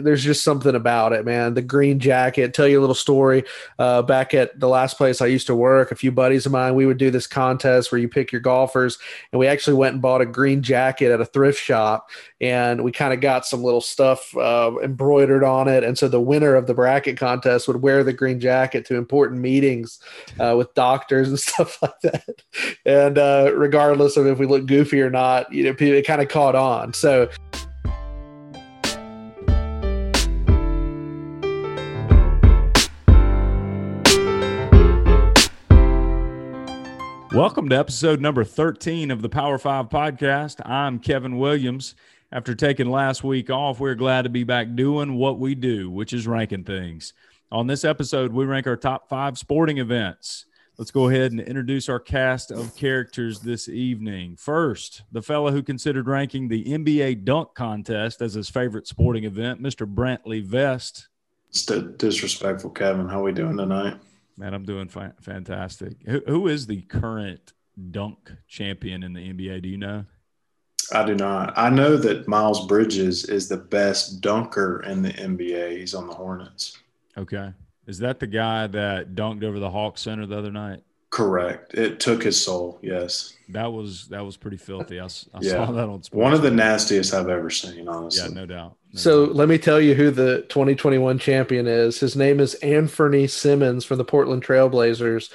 there's just something about it, man. The green jacket. Tell you a little story. Uh, back at the last place I used to work, a few buddies of mine, we would do this contest where you pick your golfers, and we actually went and bought a green jacket at a thrift shop, and we kind of got some little stuff uh, embroidered on it. And so the winner of the bracket contest would wear the green jacket to important meetings uh, with doctors and stuff like that. And uh, regardless of if we look goofy or not, you know, it kind of caught on. So. Welcome to episode number 13 of the Power 5 podcast. I'm Kevin Williams. After taking last week off, we're glad to be back doing what we do, which is ranking things. On this episode, we rank our top five sporting events. Let's go ahead and introduce our cast of characters this evening. First, the fellow who considered ranking the NBA dunk contest as his favorite sporting event, Mr. Brantley Vest. It's disrespectful, Kevin. How are we doing tonight? Man, I'm doing fa- fantastic. Who, who is the current dunk champion in the NBA? Do you know? I do not. I know that Miles Bridges is the best dunker in the NBA. He's on the Hornets. Okay. Is that the guy that dunked over the Hawk Center the other night? Correct. It took his soul. Yes. That was that was pretty filthy. I, I yeah. saw that on sports. One of the nastiest I've ever seen, honestly. Yeah, no doubt. No so doubt. let me tell you who the 2021 champion is. His name is Anfernee Simons from the Portland Trailblazers.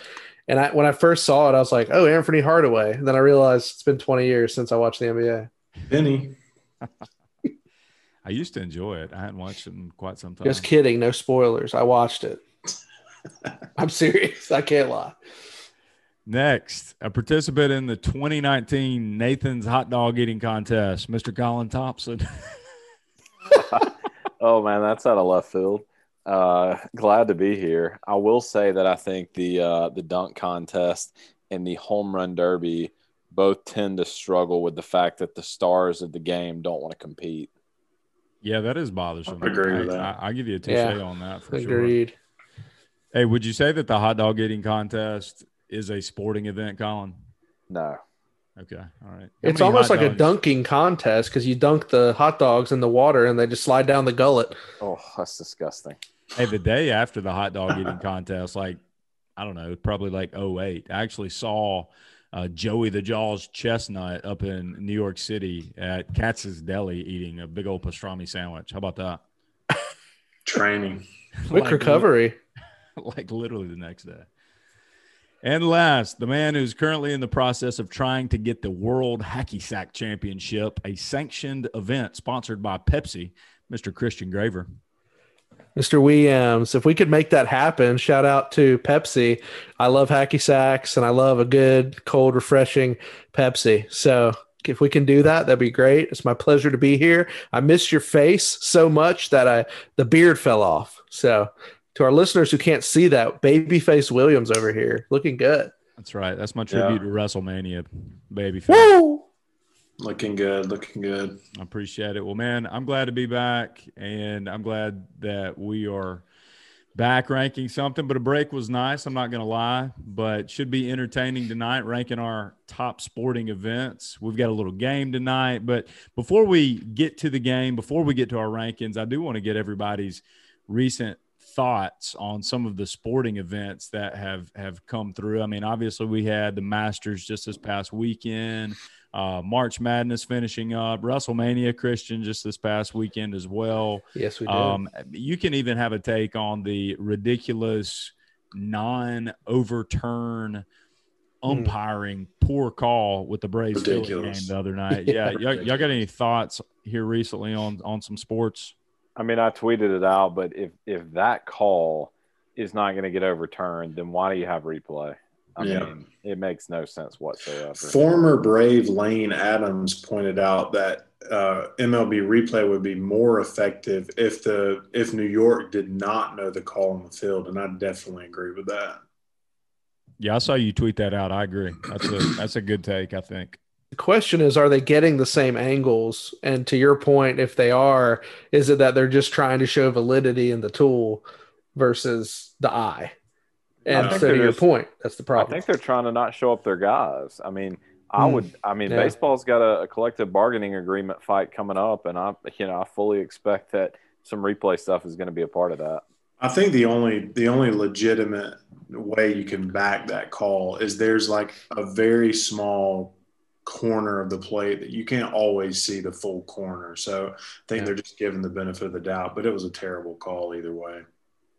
And I, when I first saw it, I was like, "Oh, Anfernee Hardaway." And then I realized it's been 20 years since I watched the NBA. Benny. I used to enjoy it. I hadn't watched it in quite some time. Just kidding. No spoilers. I watched it. I'm serious. I can't lie. Next, a participant in the 2019 Nathan's Hot Dog Eating Contest, Mr. Colin Thompson. oh man, that's out of left field. Uh, glad to be here. I will say that I think the uh, the dunk contest and the home run derby both tend to struggle with the fact that the stars of the game don't want to compete. Yeah, that is bothersome. I agree with that. I, will give you a touche yeah, on that for agreed. sure. Hey, would you say that the hot dog eating contest is a sporting event, Colin? No. Okay. All right. How it's almost like dogs? a dunking contest because you dunk the hot dogs in the water and they just slide down the gullet. Oh, that's disgusting. Hey, the day after the hot dog eating contest, like, I don't know, probably like 08, I actually saw uh, Joey the Jaws Chestnut up in New York City at Katz's Deli eating a big old pastrami sandwich. How about that? Training. Quick like, recovery. Like literally the next day. And last, the man who's currently in the process of trying to get the World Hacky Sack Championship, a sanctioned event sponsored by Pepsi, Mr. Christian Graver. Mr. Williams, if we could make that happen, shout out to Pepsi. I love hacky sacks and I love a good, cold, refreshing Pepsi. So if we can do that, that'd be great. It's my pleasure to be here. I missed your face so much that I the beard fell off. So to our listeners who can't see that, babyface Williams over here looking good. That's right. That's my tribute yeah. to WrestleMania, babyface. Woo! Looking good, looking good. I appreciate it. Well, man, I'm glad to be back, and I'm glad that we are back ranking something. But a break was nice. I'm not going to lie, but should be entertaining tonight, ranking our top sporting events. We've got a little game tonight, but before we get to the game, before we get to our rankings, I do want to get everybody's recent thoughts on some of the sporting events that have have come through. I mean, obviously we had the Masters just this past weekend uh, March Madness finishing up, WrestleMania Christian just this past weekend as well. Yes, we did. Um, you can even have a take on the ridiculous non overturn hmm. umpiring poor call with the Braves game the other night. Yeah, y'all, y'all got any thoughts here recently on on some sports? I mean, I tweeted it out, but if if that call is not going to get overturned, then why do you have replay? I yeah. mean, it makes no sense whatsoever. Former Brave Lane Adams pointed out that uh, MLB replay would be more effective if the if New York did not know the call on the field, and I definitely agree with that. Yeah, I saw you tweet that out. I agree. That's a that's a good take. I think. The question is, are they getting the same angles? And to your point, if they are, is it that they're just trying to show validity in the tool versus the eye? And so to your just, point, that's the problem. I think they're trying to not show up their guys. I mean, I mm, would. I mean, yeah. baseball's got a, a, collective bargaining agreement fight coming up, and I, you know, I fully expect that some replay stuff is going to be a part of that. I think the only the only legitimate way you can back that call is there's like a very small corner of the plate that you can't always see the full corner. So I think Yeah. they're just giving the benefit of the doubt, but it was a terrible call either way.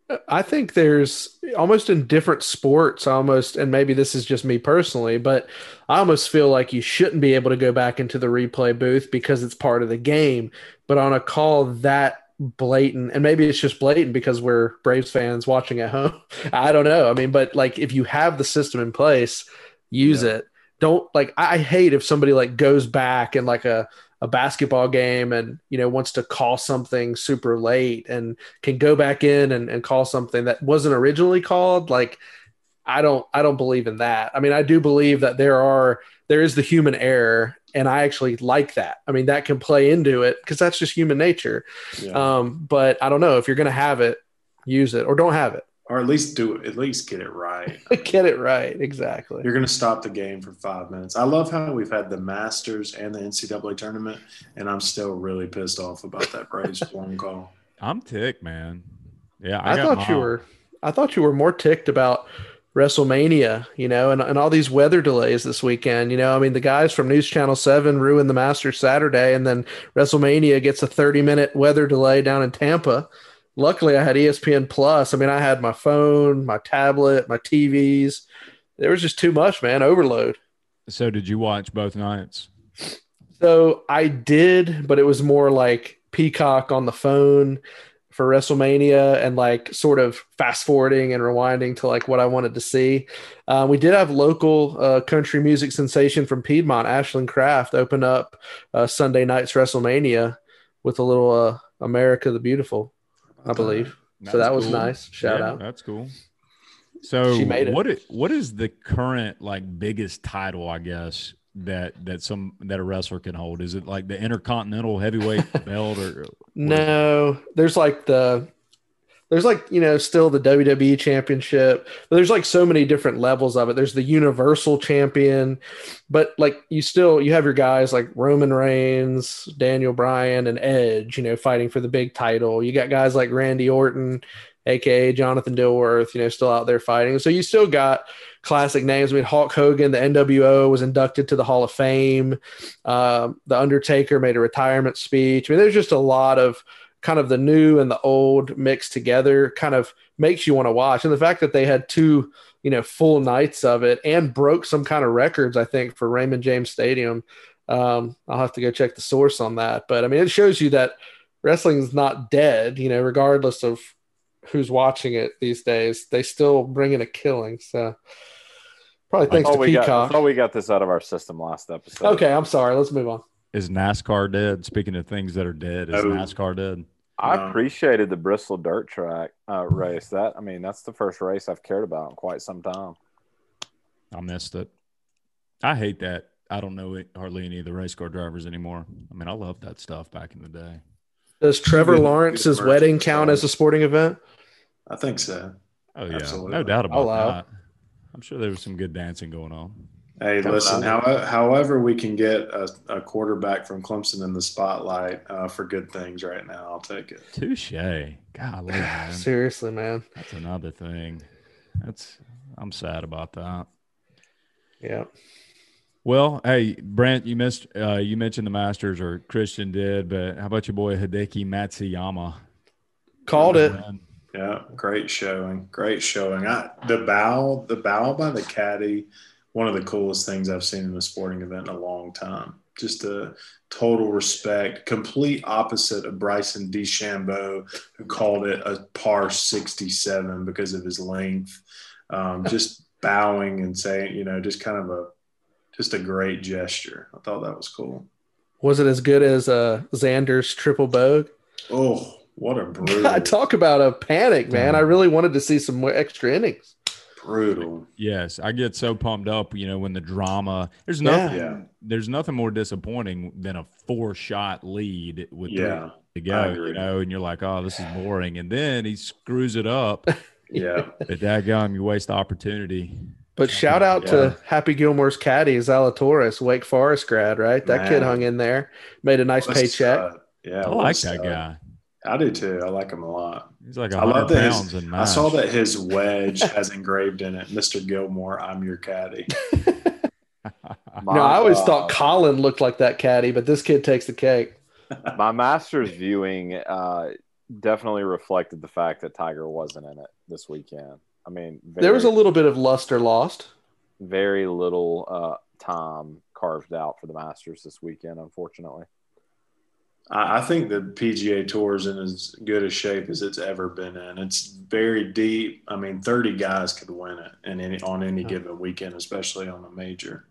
Uh, I think there's almost in different sports, almost, and maybe this is just me personally, but I almost feel like you shouldn't be able to go back into the replay booth because it's part of the game. But on a call that blatant, and maybe it's just blatant because we're Braves fans watching at home. I don't know. I mean, but like if you have the system in place, use Yeah. it. Don't like I I hate if somebody like goes back and like a a basketball game and you know wants to call something super late and can go back in and, and call something that wasn't originally called like i don't i don't believe in that. I mean i do believe that there are there is the human error and i actually like that. I mean that can play into it because that's just human nature. Yeah. um but i don't know if you're going to have it use it or don't have it or at least do it, at least get it right. get it right exactly You're going to stop the game for five minutes. I love how we've had the Masters and the NCAA tournament, and I'm still really pissed off about that Braves blown call. I'm ticked, man. Yeah, I, got thought you were I thought you were more ticked about WrestleMania, you know, and, and all these weather delays this weekend. You know, I mean, the guys from News Channel 7 ruined the Masters Saturday, and then WrestleMania gets a 30 minute weather delay down in Tampa. Luckily, I had ESPN Plus. I mean, I had my phone, my tablet, my TVs. There was just too much, man, overload. So did you watch both nights? So I did, but it was more like Peacock on the phone for WrestleMania and like sort of fast forwarding and rewinding to like what I wanted to see. Uh, we did have local uh, country music sensation from Piedmont, Ashland Craft, open up uh, Sunday night's WrestleMania with a little uh, America the Beautiful, I uh, believe. so that was cool. nice. Shout Yeah, out. That's cool. So She made it. what i- what is the current like biggest title, I guess, that that some that a wrestler can hold? Is it like the intercontinental heavyweight belt or No, there's like the there's like you know still the WWE championship, there's like so many different levels of it. There's the Universal Champion, but like you still you have your guys like Roman Reigns, Daniel Bryan, and Edge, you know, fighting for the big title. You got guys like Randy Orton, aka Jonathan Dilworth, you know, still out there fighting. So you still got classic names. I mean, Hulk Hogan, the NWO was inducted to the Hall of Fame. Um, the Undertaker made a retirement speech. I mean, there's just a lot of kind of the new and the old mixed together. Kind of makes you want to watch, and the fact that they had two, you know, full nights of it and broke some kind of records, I think, for Raymond James Stadium. Um, I'll have to go check the source on that, but I mean, it shows you that wrestling is not dead. You know, regardless of who's watching it these days, they still bring in a killing. So. Probably thanks to we got, I Peacock. thought we got this out of our system last episode. Okay, I'm sorry. Let's move on. Is NASCAR dead? Speaking of things that are dead, is Oh. NASCAR dead? I No. appreciated the Bristol dirt track uh, race. That I mean, that's the first race I've cared about in quite some time. I missed it. I hate that. I don't know it- hardly any of the race car drivers anymore. I mean, I loved that stuff back in the day. Does Trevor Good- Lawrence's wedding count as a sporting event? I think so. Oh yeah, Absolutely. no doubt about that. I'm sure there was some good dancing going on. Hey, Coming listen. How, however, we can get a, a quarterback from Clemson in the spotlight uh, for good things right now, I'll take it. Touche. Golly, man. Seriously, man. That's another thing. That's I'm sad about that. Yeah. Well, hey Brant, you missed uh, you mentioned the Masters or Christian did, but how about your boy Hideki Matsuyama? Called it. Man, Yeah, great showing. Great showing. I, the bow, the bow by the caddy, one of the coolest things I've seen in a sporting event in a long time. Just a total respect, complete opposite of Bryson DeChambeau, who called it a par 67 because of his length. Um, just bowing and saying, you know, just kind of a, just a great gesture. I thought that was cool. Was it as good as uh, Xander's triple bogue? Oh, what a brutal, I talk about a panic, man. I really wanted to see some more extra innings. Brutal. Yes, I get so pumped up, you know, when the drama. There's nothing. Yeah. There's nothing more disappointing than a four shot lead with three Yeah. to go. You know, and you're like, oh, this is boring, and then he screws it up. Yeah. but dadgum, you waste the opportunity. But shout out Yeah. to Happy Gilmore's caddy, Zalatoris, Wake Forest grad, right? That kid hung in there, made a nice What a paycheck. stud. Yeah. I what a like that stud. guy. I do too. I like him a lot. He's like I love 100 that his- pounds in I saw that his wedge has engraved in it, Mr. Gilmore, I'm your caddy. My, no, I always uh, thought Colin looked like that caddy, but this kid takes the cake. my master's viewing uh, definitely reflected the fact that Tiger wasn't in it this weekend. I mean, very, There was a little bit of luster lost. very little uh, time carved out for the Masters this weekend, unfortunately. I I think the PGA Tour is in as good a shape as it's ever been in. It's very deep. I mean, 30 guys could win it in any, on any given weekend, especially on a major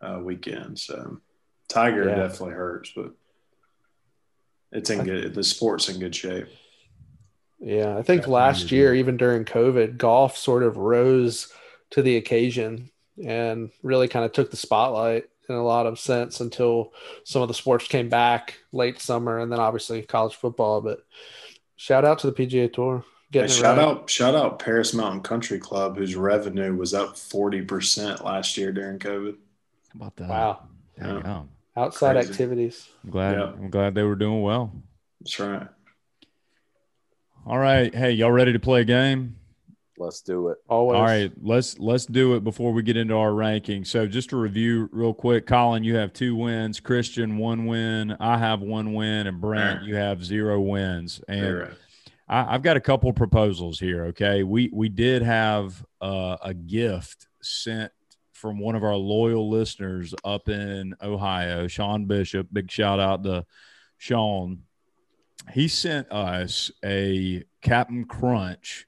uh, weekend. So Tiger Yeah. definitely hurts, but it's in good. The sport's in good shape. Yeah, I think Definitely last agree. year, even during COVID, golf sort of rose to the occasion and really kind of took the spotlight in a lot of sense until some of the sports came back late summer and then obviously college football. But shout out to the PGA Tour. Hey, shout right. out, shout out Paris Mountain Country Club, whose revenue was up 40% last year during COVID. How about that? Wow. Damn. Outside Crazy. activities. I'm glad. Yeah. I'm glad they were doing well. That's right. All right. Hey, y'all ready to play a game? Let's do it. Always. All right, let's let's do it before we get into our ranking. So just to review real quick, Colin, you have two wins, Christian one win, I have one win, and Brant, you have zero wins. And Zero. I, I've got a couple proposals here. Okay, we we did have uh, a gift sent from one of our loyal listeners up in Ohio, Sean Bishop. Big shout out to Sean. He sent us a Captain Crunch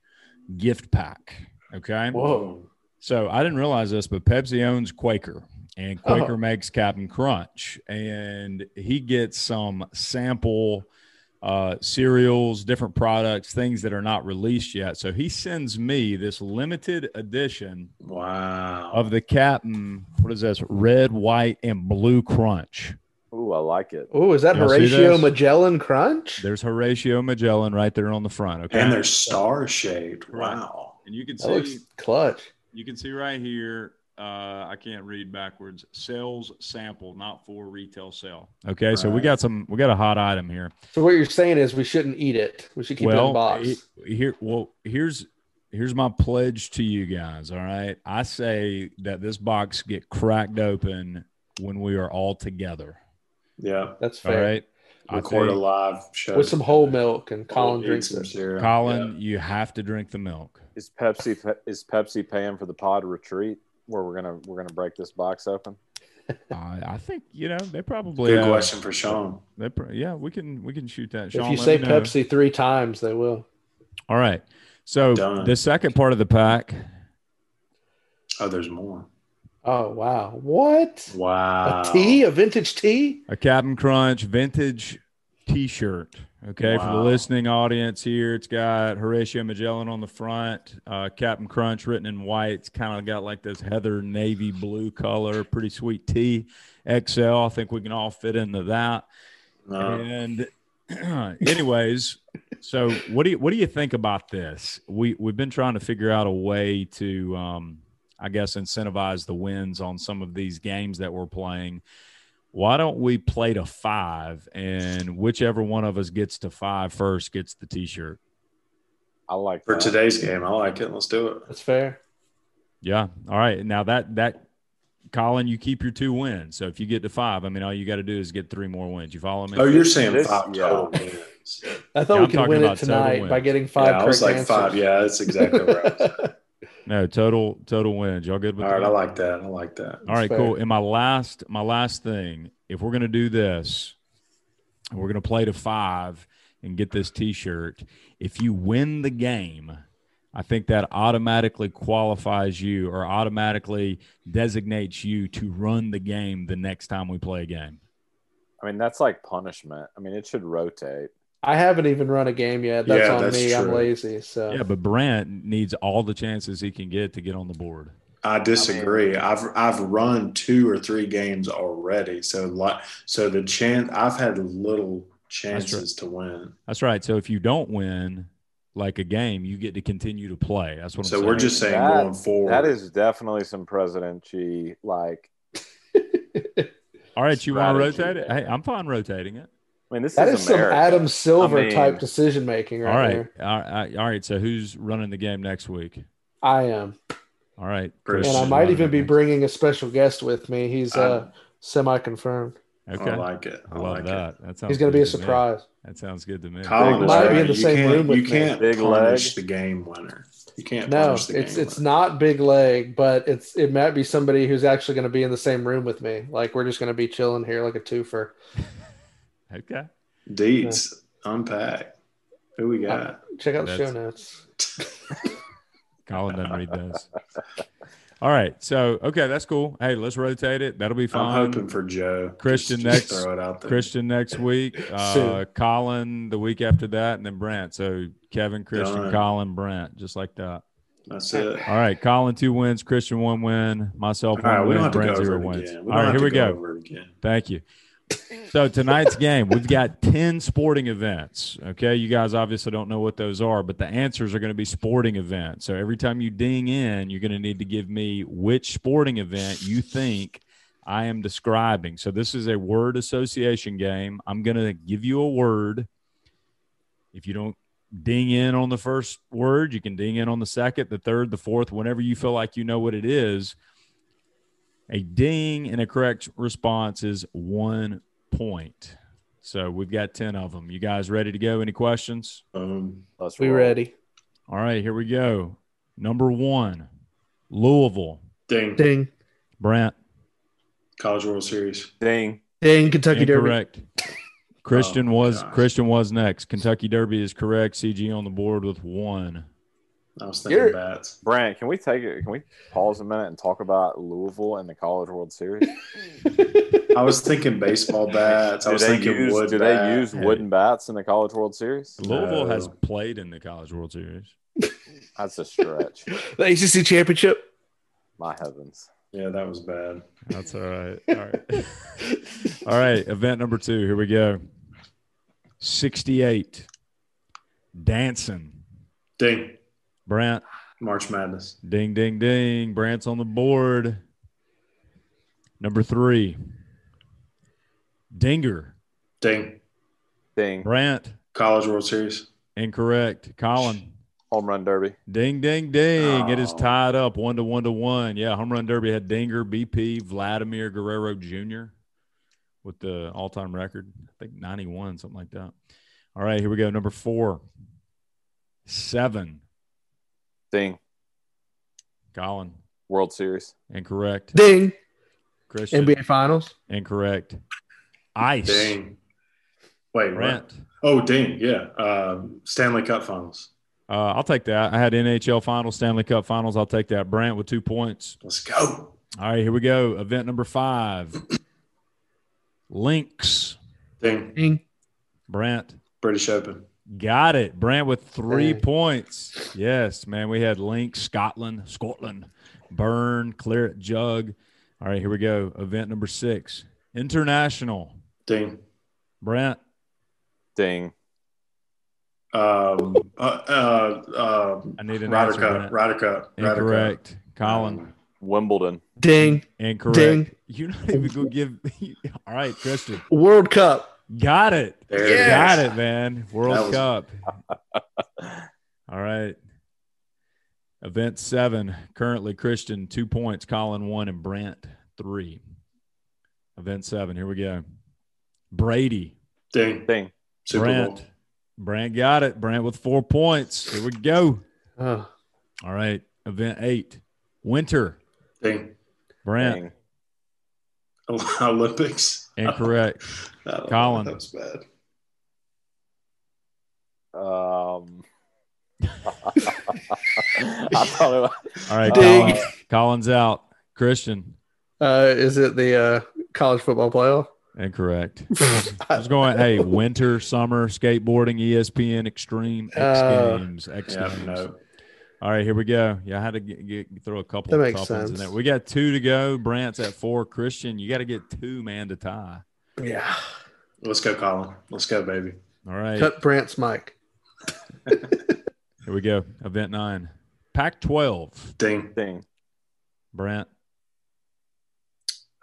gift pack. Okay, Whoa. so I didn't realize this, but Pepsi owns Quaker, and Quaker Oh. makes Captain Crunch, and he gets some sample uh, cereals, different products, things that are not released yet. So he sends me this limited edition Wow. of the Captain. What is this? Red, white, and blue Crunch. Ooh, I like it. Oh, is that Y'all Horatio? Magellan Crunch? There's Horatio Magellan right there on the front. Okay, and they're star shaped. Wow. and you can That see looks clutch. you can see right here uh, I can't read backwards. Sales sample, not for retail sale. Okay, so we got some. We got a hot item here. So what you're saying is we shouldn't eat it. We should keep it in box. he- here, well, here's here's my pledge to you guys. All right, I say that this box get cracked open when we are all together. Yeah. That's fair. right, I Record a live show. With some whole milk and Colin drinks some cereal. Colin, you have to drink the milk. Is Pepsi is Pepsi paying for the pod retreat where we're gonna we're gonna break this box open? I I think you know they probably. Good uh, question for Sean. They, pr- yeah, we can we can shoot that. If you say. Pepsi three times, they will. All right. So Done. the second part of the pack, Oh, there's more. Oh wow! What? Wow. A tea? A vintage tea? a Captain Crunch vintage T-shirt. Okay, for the listening audience here, it's got Horatio Magellan on the front, uh, Captain Crunch written in white. It's kind of got like this heather navy blue color, pretty sweet T. XL. I think we can all fit into that. No. And anyways, so what do you what do you think about this? We we've been trying to figure out a way to um I guess incentivize the wins on some of these games that we're playing. Why don't we play to five and whichever one of us gets to five first gets the t-shirt? I like For that. today's game, I like it. Let's do it. That's fair. Yeah. All right. Now that that Colin, you keep your two wins. So if you get to five, I mean all you got to do is get three more wins. You follow me? Oh, you're saying This- five yeah. total wins. I thought Yeah, we I'm could win it tonight by getting five. yeah, I was correct like five. Yeah, that's exactly where I was at. No, total total wins. Y'all good with All right, that? I like that. I like that. All right, fair. cool. And my last, my last thing, if we're gonna do this, we're gonna play to five and get this T-shirt. If you win the game, I think that automatically qualifies you or automatically designates you to run the game the next time we play a game. I mean, that's like punishment. I mean, it should rotate. I haven't even run a game yet. That's Yeah, on that's me. I'm lazy. So Yeah, but Brant needs all the chances he can get to get on the board. I disagree. I have I've run two or three games already, so like so the chance I've had little chances to win. That's right. So if you don't win like a game, you get to continue to play. That's what I'm So saying. we're just saying That- going forward. That is definitely some President Chi like. all right. You want to rotate it? Hey, I'm fine rotating it. I mean, this That is, is some Adam Silver I mean- type decision making right all right. there. All right. All right. So who's running the game next week? I am, All right. Chris and I might even be bringing a special guest with me. He's uh, Um, semi confirmed. Okay. I like it. I, I love like that. That sounds He's going to be a good me. surprise. That sounds good to me. Colin Big right. Might be in the You same can't- room with You can't Big punish leg. the game winner. You can't No, punish the it's game it's winner. not big leg, but it's it might be somebody who's actually going to be in the same room with me. Like we're just going to be chilling here like a twofer. Okay. Deets, unpack. Who we got? Check out the show notes. Colin doesn't read those. All right. So, okay, that's cool. Hey, let's rotate it. That'll be fine. I'm fine. hoping for Joe. Christian Just- just next. Throw it out there. Christian next week. Uh, Colin the week after that, and then Brant. So Kevin, Christian, Done. Colin, Brant, just like that. That's it. All right. Colin two wins. Christian one win. Myself All right, one we win. don't have to Brant go zero it wins. again. We don't right. have Here to we go. Over again. Thank you. So tonight's game, we've got 10 sporting events. Okay. You guys obviously don't know what those are, but the answers are going to be sporting events. So every time you ding in, you're going to need to give me which sporting event you think I am describing. So this is a word association game. I'm going to give you a word. If you don't ding in on the first word, you can ding in on the second, the third, the fourth, whenever you feel like you know what it is. A ding and a correct response is one point. So we've got 10 of them. You guys ready to go? Any questions? Um, Let's We roll. ready? All right, here we go. Number one, Louisville. ding. Ding, Brent, College World Series. Ding. ding, Kentucky Derby. incorrect. Christian Oh, was gosh. Christian was next. Kentucky Derby is correct. CG on the board with one. I was thinking You're- bats. Brant, can we take it? Can we pause a minute and talk about Louisville and the College World Series? I was thinking baseball bats. I Do was thinking use wood do bat. they use Hey. wooden bats in the College World Series? Louisville has played in the College World Series. That's a stretch. The ACC championship. My heavens. Yeah, that was bad. That's all right. All right. All right. Event number two. Here we go. 68. Dancing. Ding. Brant. March Madness. Ding, ding, ding. Brant's on the board. Number three. Dinger. Ding. Ding. Brant. College World Series. Incorrect. Colin. Home run derby. Ding, ding, ding. It is Oh. tied up one to one to one. Yeah. Home run derby had Dinger, BP, Vladimir Guerrero Jr. with the all time record. I think 91, something like that. All right. Here we go. Number four. Seven. Ding. Colin. World Series. Incorrect. Ding, Christian. NBA Finals. Incorrect. Ice. Ding. Wait, what? Brant. Oh, ding. Yeah. Um, Stanley Cup Finals. Uh, I'll take that. I had NHL Finals, Stanley Cup Finals. I'll take that. Brant with two points. Let's go. All right, here we go. Event number five. Links. Ding. Ding, Brant. British Open. Got it. Brant with three Dang. points. Yes, man. We had Links, Scotland, Scotland, Burn, Claret, Jug. All right, here we go. Event number six. International. Ding. Brant. Ding. Um, uh, uh, I need an Ryder answer. Cup. Ryder Cup. Incorrect. Cup. Colin. Wimbledon. ding, Incorrect. Ding. You're not even going to give. All right, Christian. World Cup. Got it. Yes. Got it, man. World was- Cup. All right. Event seven. Currently, Christian two points, Colin one, and Brant three. Event seven. Here we go. Brady. Ding. Ding. Super Brant. Bowl. Brant got it. Brant with four points. Here we go. Oh, All right. Event eight. Winter. Ding. Brant. Ding. Olympics. Incorrect. That- Colin. That was bad. Um, I thought it was, All right. Colin, Colin's out. Christian. uh, is it the uh, college football playoff? Incorrect. I was going, hey, winter, summer, skateboarding, ESPN, Extreme, X Uh, Games, X Yeah, Games. no. All right, here we go. Yeah, I had to get, get, throw a couple That of makes tough ones in there. We got two to go. Brant's at four. Christian, you got to get two, man, to tie. yeah. Let's go, Colin. Let's go, baby. All right, Cut Brant's mic. here we go. Event nine. Pac 12. Ding. ding. Brant,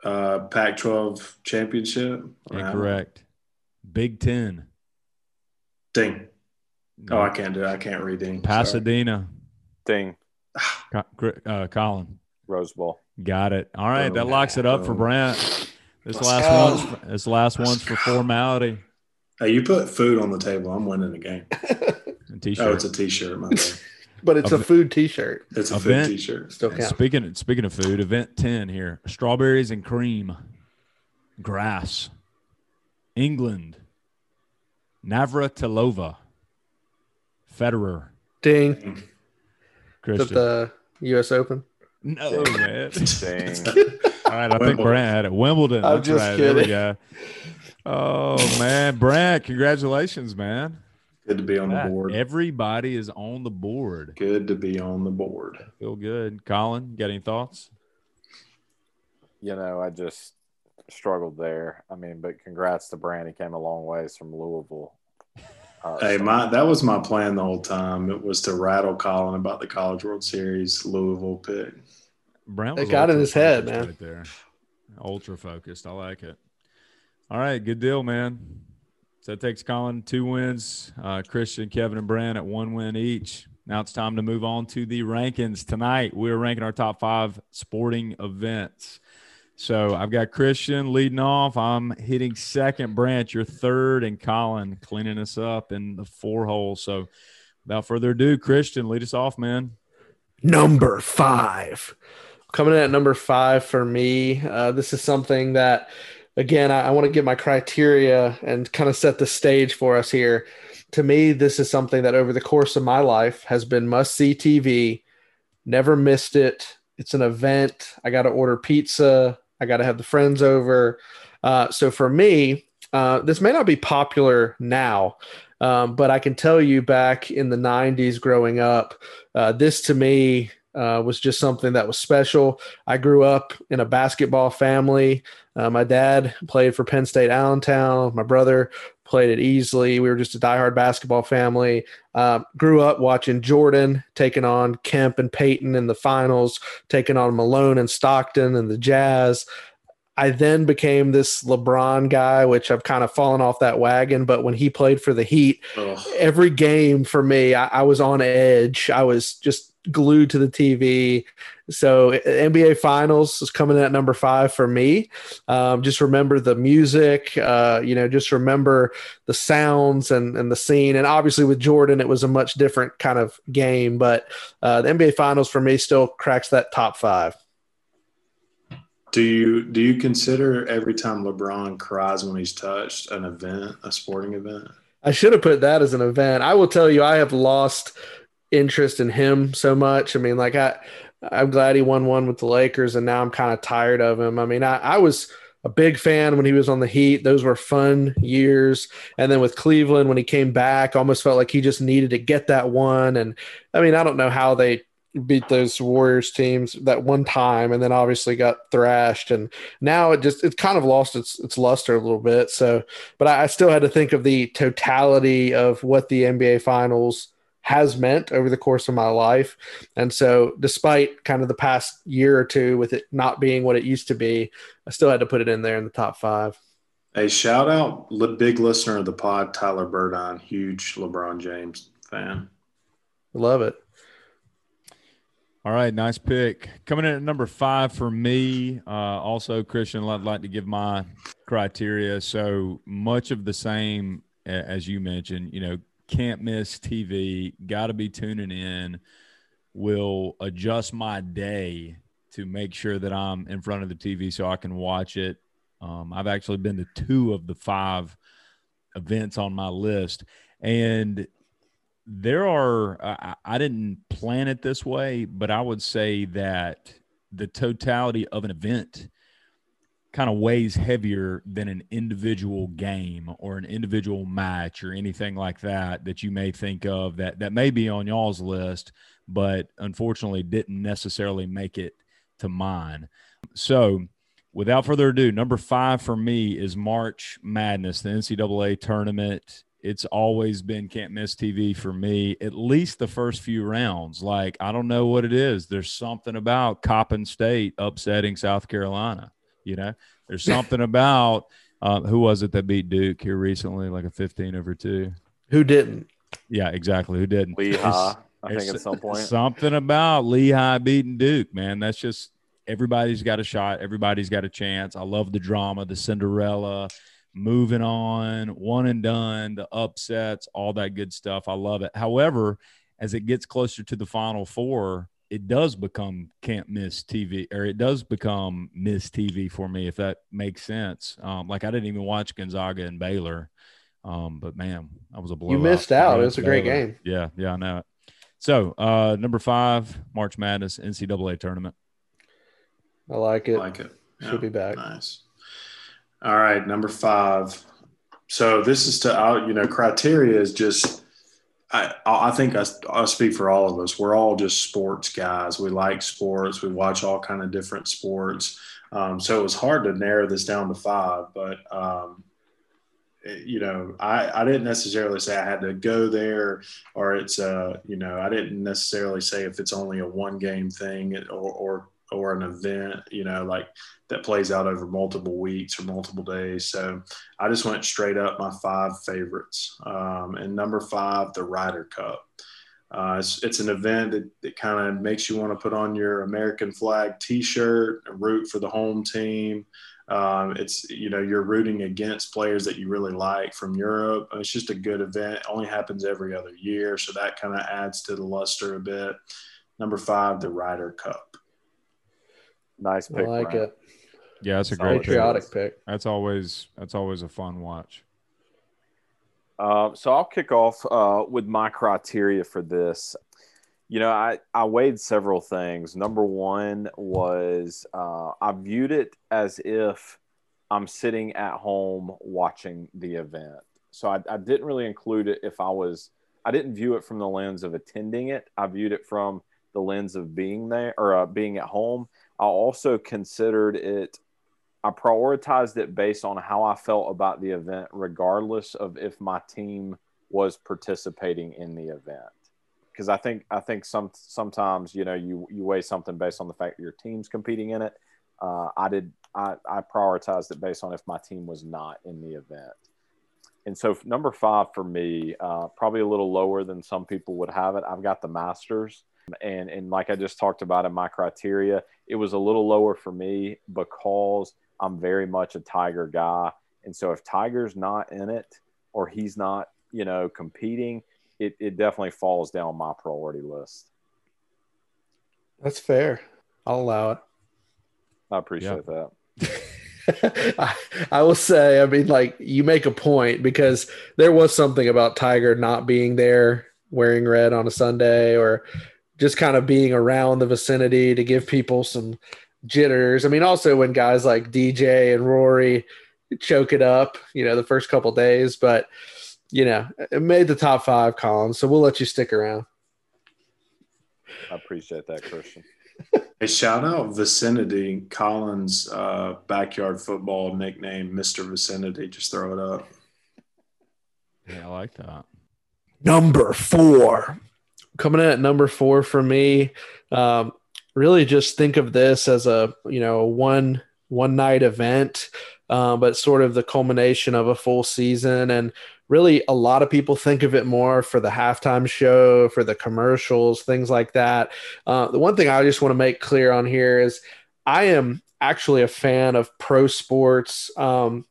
Uh, Pac-12 championship. incorrect. Big Ten. Ding. Oh, I can't do it. I can't read ding. Pasadena. Ding. Co- Uh, Colin. Rose Bowl. Got it. All right, that locks it up for Boom. Brant. This Let's last go. one's this last one's for formality. Hey, you put food on the table. I'm winning the game. A t-shirt. Oh, it's a T-shirt. My bad. but it's a Event- food T-shirt. It's a Event. food T-shirt. Still counts. Speaking speaking of food, event ten here: strawberries and cream, grass, England, Navratilova, Federer, Ding. Is that the U.S. Open? no man. Ding. All right, I think Wimbledon. Brant had it. Wimbledon. I'm That's just right. There we kidding. go. Oh man, Brant, congratulations, man. Good to be on the board. Everybody is on the board. Good to be on the board. Feel good. Colin, got any thoughts? you know, I just struggled there. I mean, but congrats to Brant. He came a long ways from Louisville. Uh, Hey, my that was my plan the whole time. It was to rattle Colin about the College World Series Louisville pick. Brown It got in ultra his head, man. Right there. Ultra focused. I like it. All right, good deal, man. So that takes Colin two wins, uh, Christian, Kevin, and Brant at one win each. Now it's time to move on to the rankings. Tonight, we're ranking our top five sporting events. So I've got Christian leading off. I'm hitting second. Brant, you're third, and Colin cleaning us up in the four hole. So without further ado, Christian, lead us off, man. number five. Coming in at number five for me, uh, this is something that, again, I, I want to get my criteria and kind of set the stage for us here. To me, this is something that over the course of my life has been must see TV. Never missed it. It's an event. I got to order pizza. I got to have the friends over. Uh, so for me, uh, this may not be popular now, um, but I can tell you back in the 90s growing up, uh, this to me uh, was just something that was special. I grew up in a basketball family. Uh, my dad played for Penn State Allentown. My brother played it easily. We were just a diehard basketball family. Um, grew up watching Jordan taking on Kemp and Payton in the finals, taking on Malone and Stockton and the Jazz. I then became this LeBron guy, which I've kind of fallen off that wagon. But when he played for the Heat, Ugh. every game for me, I, I was on edge. I was just glued to the TV. So NBA Finals is coming in at number five for me. Um, just remember the music, uh, you know, just remember the sounds and, and the scene. And obviously with Jordan, it was a much different kind of game. But uh, the NBA Finals for me still cracks that top five. Do you do you consider every time LeBron cries when he's touched an event, a sporting event? I should have put that as an event. I will tell you, I have lost interest in him so much. I mean, like I, I'm glad he won one with the Lakers, and now I'm kind of tired of him. I mean, I, I was a big fan when he was on the Heat; those were fun years. And then with Cleveland, when he came back, almost felt like he just needed to get that one. And I mean, I don't know how they beat those Warriors teams that one time, and then obviously got thrashed. And now it just it kind of lost its its luster a little bit. So, but I, I still had to think of the totality of what the NBA Finals has meant over the course of my life. And so, despite kind of the past year or two with it not being what it used to be, I still had to put it in there in the top five. A shout out big listener of the pod, Tyler Burdine, huge LeBron James fan. Love it. All right, nice pick. Coming in at number five for me. Uh, also, Christian, I'd like to give my criteria. So much of the same as you mentioned. You know, can't miss TV. Got to be tuning in. Will adjust my day to make sure that I'm in front of the TV so I can watch it. Um, I've actually been to two of the five events on my list, and there are I, I didn't plan it this way but i would say that the totality of an event kind of weighs heavier than an individual game or an individual match or anything like that that you may think of that that may be on y'all's list but unfortunately didn't necessarily make it to mine so without further ado number five for me is march madness the ncaa tournament it's always been can't miss TV for me, at least the first few rounds. Like, I don't know what it is. There's something about Coppin State upsetting South Carolina. You know, there's something about Uh, who was it that beat Duke here recently, like a 15 over two? Who didn't? Yeah, exactly. Who didn't? Lehigh, I think at some point. Something about Lehigh beating Duke, man. That's just everybody's got a shot. Everybody's got a chance. I love the drama, the Cinderella, moving on, one and done, the upsets, all that good stuff. I love it. However, as it gets closer to the final four, it does become can't miss TV, or it does become miss TV for me, if that makes sense. Um, like I didn't even watch Gonzaga and Baylor. Um, but man, I was a blowout. You missed out. It was a great Baylor. game. Yeah, yeah, I know it. So, uh, number five, March Madness NCAA tournament. I like it. I like it. Should be back. Nice. All right, number five. So this is to out. You know, criteria is just. I I think I I speak for all of us. We're all just sports guys. We like sports. We watch all kind of different sports. Um, so it was hard to narrow this down to five, but um, it- you know, I, I didn't necessarily say I had to go there or it's uh you know I didn't necessarily say if it's only a one game thing or or or an event you know like that plays out over multiple weeks or multiple days. So I just went straight up my five favorites. Um, and number five, the Ryder Cup. Uh, it's, it's an event that, that kind of makes you want to put on your American flag T-shirt, root for the home team. Um, it's you know you're rooting against players that you really like from Europe. It's just a good event. It only happens every other year, so that kind of adds to the luster a bit. Number five, the Ryder Cup. Nice pick. I pick. like Brian. it. Yeah, that's a Solid great. Patriotic pick. That's always that's always a fun watch. Uh, so I'll kick off uh, with my criteria for this. You know, I, I weighed several things. Number one was uh, I viewed it as if I'm sitting at home watching the event. So I, I didn't really include it if I was, I didn't view it from the lens of attending it. I viewed it from the lens of being there or uh, being at home. I also considered it I prioritized it based on how I felt about the event, regardless of if my team was participating in the event. Because I think I think some sometimes you know you you weigh something based on the fact that your team's competing in it. Uh, I did I, I prioritized it based on if my team was not in the event. And so number five for me, uh, probably a little lower than some people would have it. I've got the Masters, and and like I just talked about in my criteria, it was a little lower for me because I'm very much a Tiger guy. And so if Tiger's not in it or he's not, you know, competing, it, it definitely falls down my priority list. That's fair. I'll allow it. I appreciate that. I, I will say, I mean, like you make a point because there was something about Tiger not being there wearing red on a Sunday or just kind of being around the vicinity to give people some jitters. I mean, also when guys like DJ and Rory choke it up, you know, the first couple days, but you know, it made the top five, Colin. So we'll let you stick around. I appreciate that, Christian. Hey, shout out Vicinity, Colin's uh, backyard football nickname, Mr. Vicinity. Just throw it up. Yeah, I like that. Number four. Coming in at number four for me. Um, really just think of this as a, you know, one one night event, uh, but sort of the culmination of a full season. And really, a lot of people think of it more for the halftime show, for the commercials, things like that. Uh, the one thing I just want to make clear on here is I am actually a fan of pro sports. Um,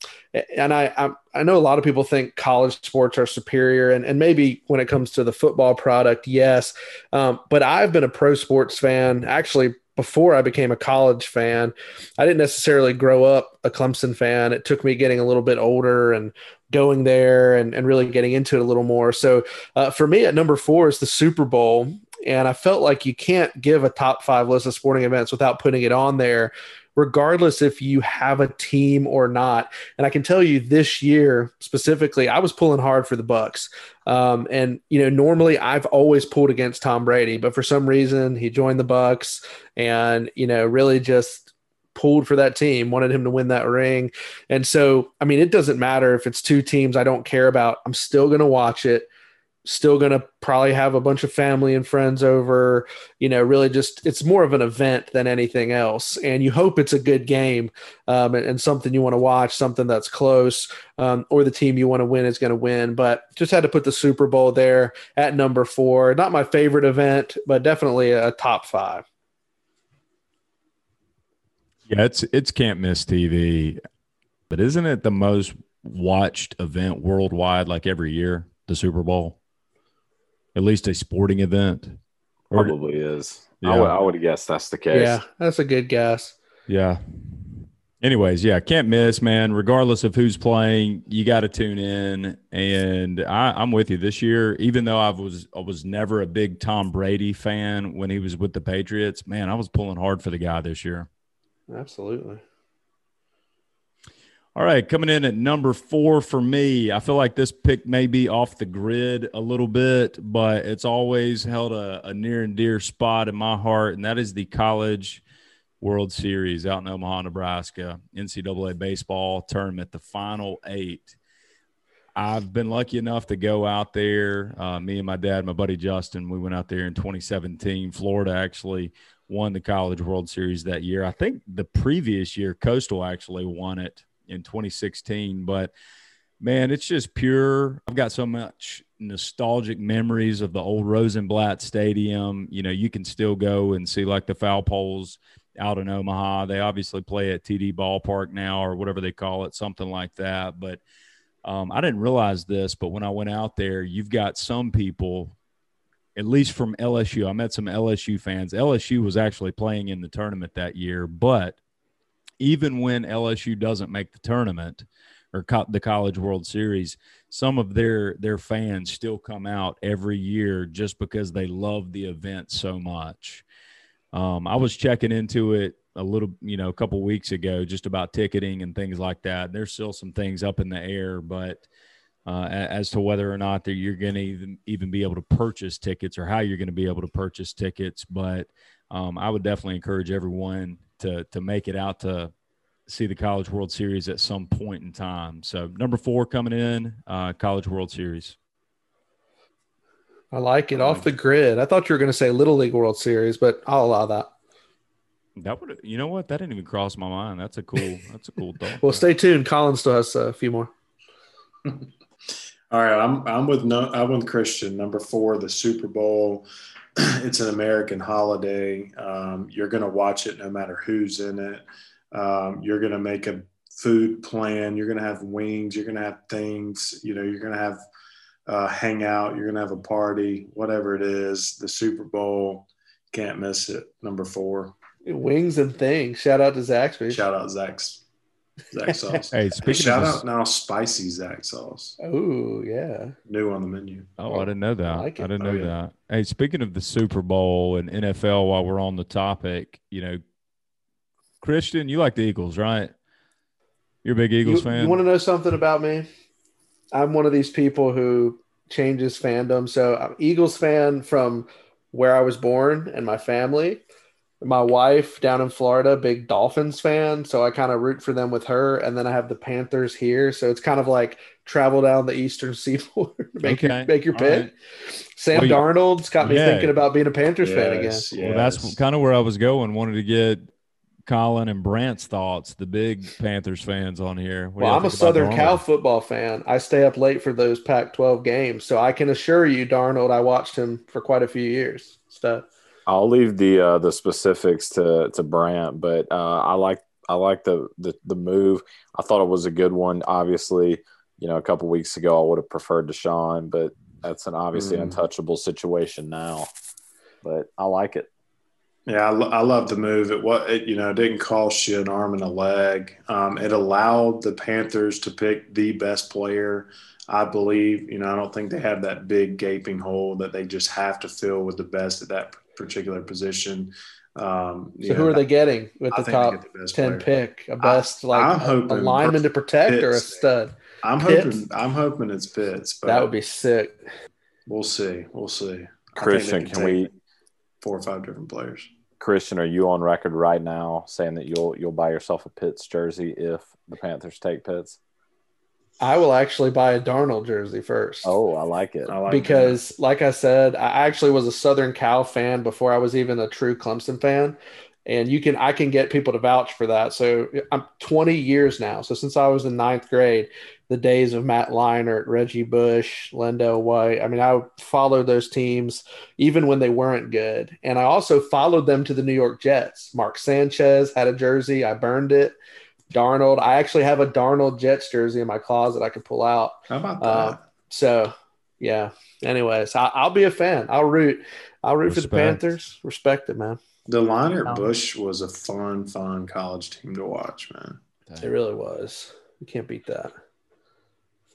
and I, I, I know a lot of people think college sports are superior, and, and maybe when it comes to the football product, yes. Um, but I've been a pro sports fan actually before I became a college fan. I didn't necessarily grow up a Clemson fan. It took me getting a little bit older and going there and, and really getting into it a little more. So uh, for me at number four is the Super Bowl. And I felt like you can't give a top five list of sporting events without putting it on there regardless if you have a team or not. And I can tell you this year specifically, I was pulling hard for the Bucks. Um, and you know, normally I've always pulled against Tom Brady, but for some reason he joined the Bucks and you know really just pulled for that team, wanted him to win that ring. And so, I mean, it doesn't matter if it's two teams I don't care about. I'm still going to watch it still going to probably have a bunch of family and friends over. You know, really just it's more of an event than anything else. And you hope it's a good game um, and, and, something you want to watch, something that's close, um, or the team you want to win is going to win. But just had to put the Super Bowl there at number four. Not my favorite event, but definitely a top five. Yeah, it's it's can't miss TV, but isn't it the most watched event worldwide, like every year, the Super Bowl? At least a sporting event. Probably is. Yeah. I would, I would guess that's the case. Yeah, that's a good guess. Yeah. Anyways, yeah, can't miss, man. Regardless of who's playing, you got to tune in. And I, am with you this year. Even though I was I was never a big Tom Brady fan when he was with the Patriots, man, I was pulling hard for the guy this year. Absolutely. All right, coming in at number four for me. I feel like this pick may be off the grid a little bit, but it's always held a, a near and dear spot in my heart, and that is the College World Series out in Omaha, Nebraska, NCAA baseball tournament, the final eight. I've been lucky enough to go out there. Uh, me and my dad, my buddy Justin, we went out there in 2017. Florida actually won the College World Series that year. I think the previous year, Coastal actually won it in 2016. But man, it's just pure. I've got so much nostalgic memories of the old Rosenblatt Stadium. You know, you can still go and see like the foul poles out in Omaha. They obviously play at TD Ballpark now or whatever they call it, something like that. But um, I didn't realize this, but when I went out there, you've got some people at least from LSU. I met some LSU fans. LSU was actually playing in the tournament that year, but even when LSU doesn't make the tournament or co- the College World Series, some of their their fans still come out every year just because they love the event so much. Um, I was checking into it a little, you know, a couple weeks ago, just about ticketing and things like that. There's still some things up in the air, but uh, as to whether or not that you're going to even, even be able to purchase tickets or how you're going to be able to purchase tickets. But um, I would definitely encourage everyone to to make it out to see the College World Series at some point in time. So number four coming in, uh, College World Series. I like it off the grid. I thought you were going to say Little League World Series, but I'll allow that. That would, you know what? That didn't even cross my mind. That's a cool. That's a cool thought. well, stay tuned. Colin still has a few more. All right, I'm I'm with no I'm with Christian. Number four, the Super Bowl. it's an American holiday. Um, you're going to watch it no matter who's in it. Um, you're going to make a food plan. You're going to have wings. You're going to have things. You know, you're going to have uh, hang out. You're going to have a party. Whatever it is, the Super Bowl can't miss it. Number four. Wings and things. Shout out to Zaxby's. Shout out Zach's. Zach sauce. hey, speaking shout of out now spicy Zach sauce. Oh yeah, new on the menu. Oh, I didn't know that. I, like I didn't know oh, yeah. that. Hey, speaking of the Super Bowl and NFL, while we're on the topic, you know, Christian, you like the Eagles, right? You're a big Eagles you, fan. You want to know something about me? I'm one of these people who changes fandom. So I'm Eagles fan from where I was born and my family my wife down in Florida, big Dolphins fan, so I kind of root for them with her, and then I have the Panthers here, so it's kind of like travel down the Eastern Seaboard, make okay. your make your pick. Right. Sam well, Darnold's got me yeah. thinking about being a Panthers yes, fan again. Yes. Well, that's kind of where I was going. Wanted to get Colin and Brant's thoughts, the big Panthers fans on here. well, I'm a Southern Cal football fan. I stay up late for those Pac-12 games, so I can assure you, Darnold, I watched him for quite a few years. Stuff. I'll leave the uh, the specifics to to Brant, but uh, I like I like the, the the move. I thought it was a good one. Obviously, you know, a couple weeks ago I would have preferred Deshaun, but that's an obviously mm. untouchable situation now. But I like it. Yeah, I, I love the move. It what it, you know, it didn't cost you an arm and a leg. Um, it allowed the Panthers to pick the best player. I believe. You know, I don't think they have that big gaping hole that they just have to fill with the best at that particular position. Um, so who know, are they getting with the top the ten player. pick? A best I, like I'm hoping a lineman to protect Pitts, or a stud? I'm Pitts? hoping I'm hoping it's Pitts. that would be sick. We'll see. We'll see. Christian, can, can we four or five different players? Christian, are you on record right now saying that you'll you'll buy yourself a Pitts jersey if the Panthers take Pitts? I will actually buy a Darnold jersey first. Oh, I like it. I like because, like I said, I actually was a Southern Cal fan before I was even a true Clemson fan, and you can I can get people to vouch for that. So I'm 20 years now. So since I was in ninth grade, the days of Matt Leinart, Reggie Bush, Lendale White. I mean, I followed those teams even when they weren't good, and I also followed them to the New York Jets. Mark Sanchez had a jersey. I burned it. Darnold. I actually have a Darnold Jets jersey in my closet I can pull out. How about that? Uh, so yeah. Anyways, I, I'll be a fan. I'll root. I'll root for the Panthers. Respect it, man. the Leinart um, Bush was a fun, fun college team to watch, man. It really was. You can't beat that.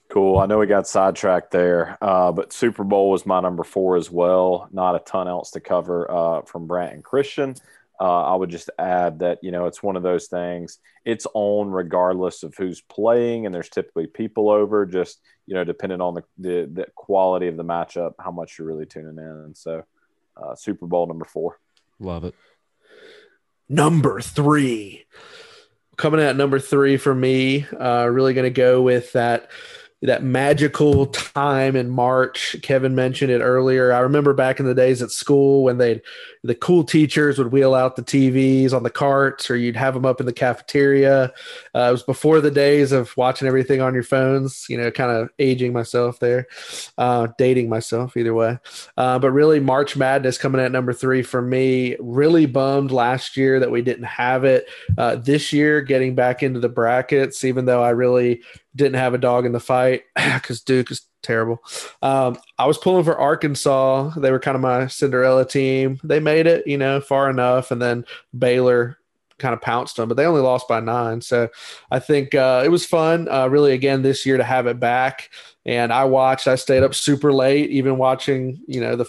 Cool. I know we got sidetracked there, uh, but Super Bowl was my number four as well. Not a ton else to cover uh, from Brant and Christian. Uh, I would just add that you know it's one of those things. It's on regardless of who's playing, and there's typically people over. Just you know, depending on the the, the quality of the matchup, how much you're really tuning in. And so, uh, Super Bowl number four. Love it. Number three. Coming at number three for me, uh, really going to go with that that magical time in March. Kevin mentioned it earlier. I remember back in the days at school when they the cool teachers would wheel out the TVs on the carts, or you'd have them up in the cafeteria. Uh, it was before the days of watching everything on your phones. You know, kind of aging myself there, uh, dating myself either way. Uh, but really, March Madness coming at number three for me. Really bummed last year that we didn't have it. Uh, this year, getting back into the brackets, even though I really didn't have a dog in the fight because Duke is terrible. Um, I was pulling for Arkansas. They were kind of my Cinderella team. They made it, you know, far enough, and then Baylor kind of pounced them, but they only lost by nine. So I think uh, it was fun, uh, really, again this year to have it back. And I watched. I stayed up super late, even watching, you know, the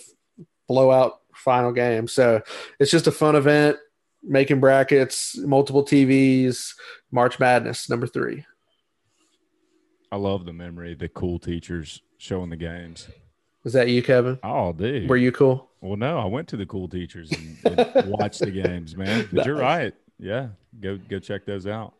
blowout final game. So it's just a fun event. Making brackets, multiple TVs, March Madness, number three. I love the memory of the cool teachers showing the games. Was that you, Kevin? Oh, dude. Were you cool? Well, no, I went to the cool teachers and, and watched the games, man. But you're right. Yeah, go go check those out.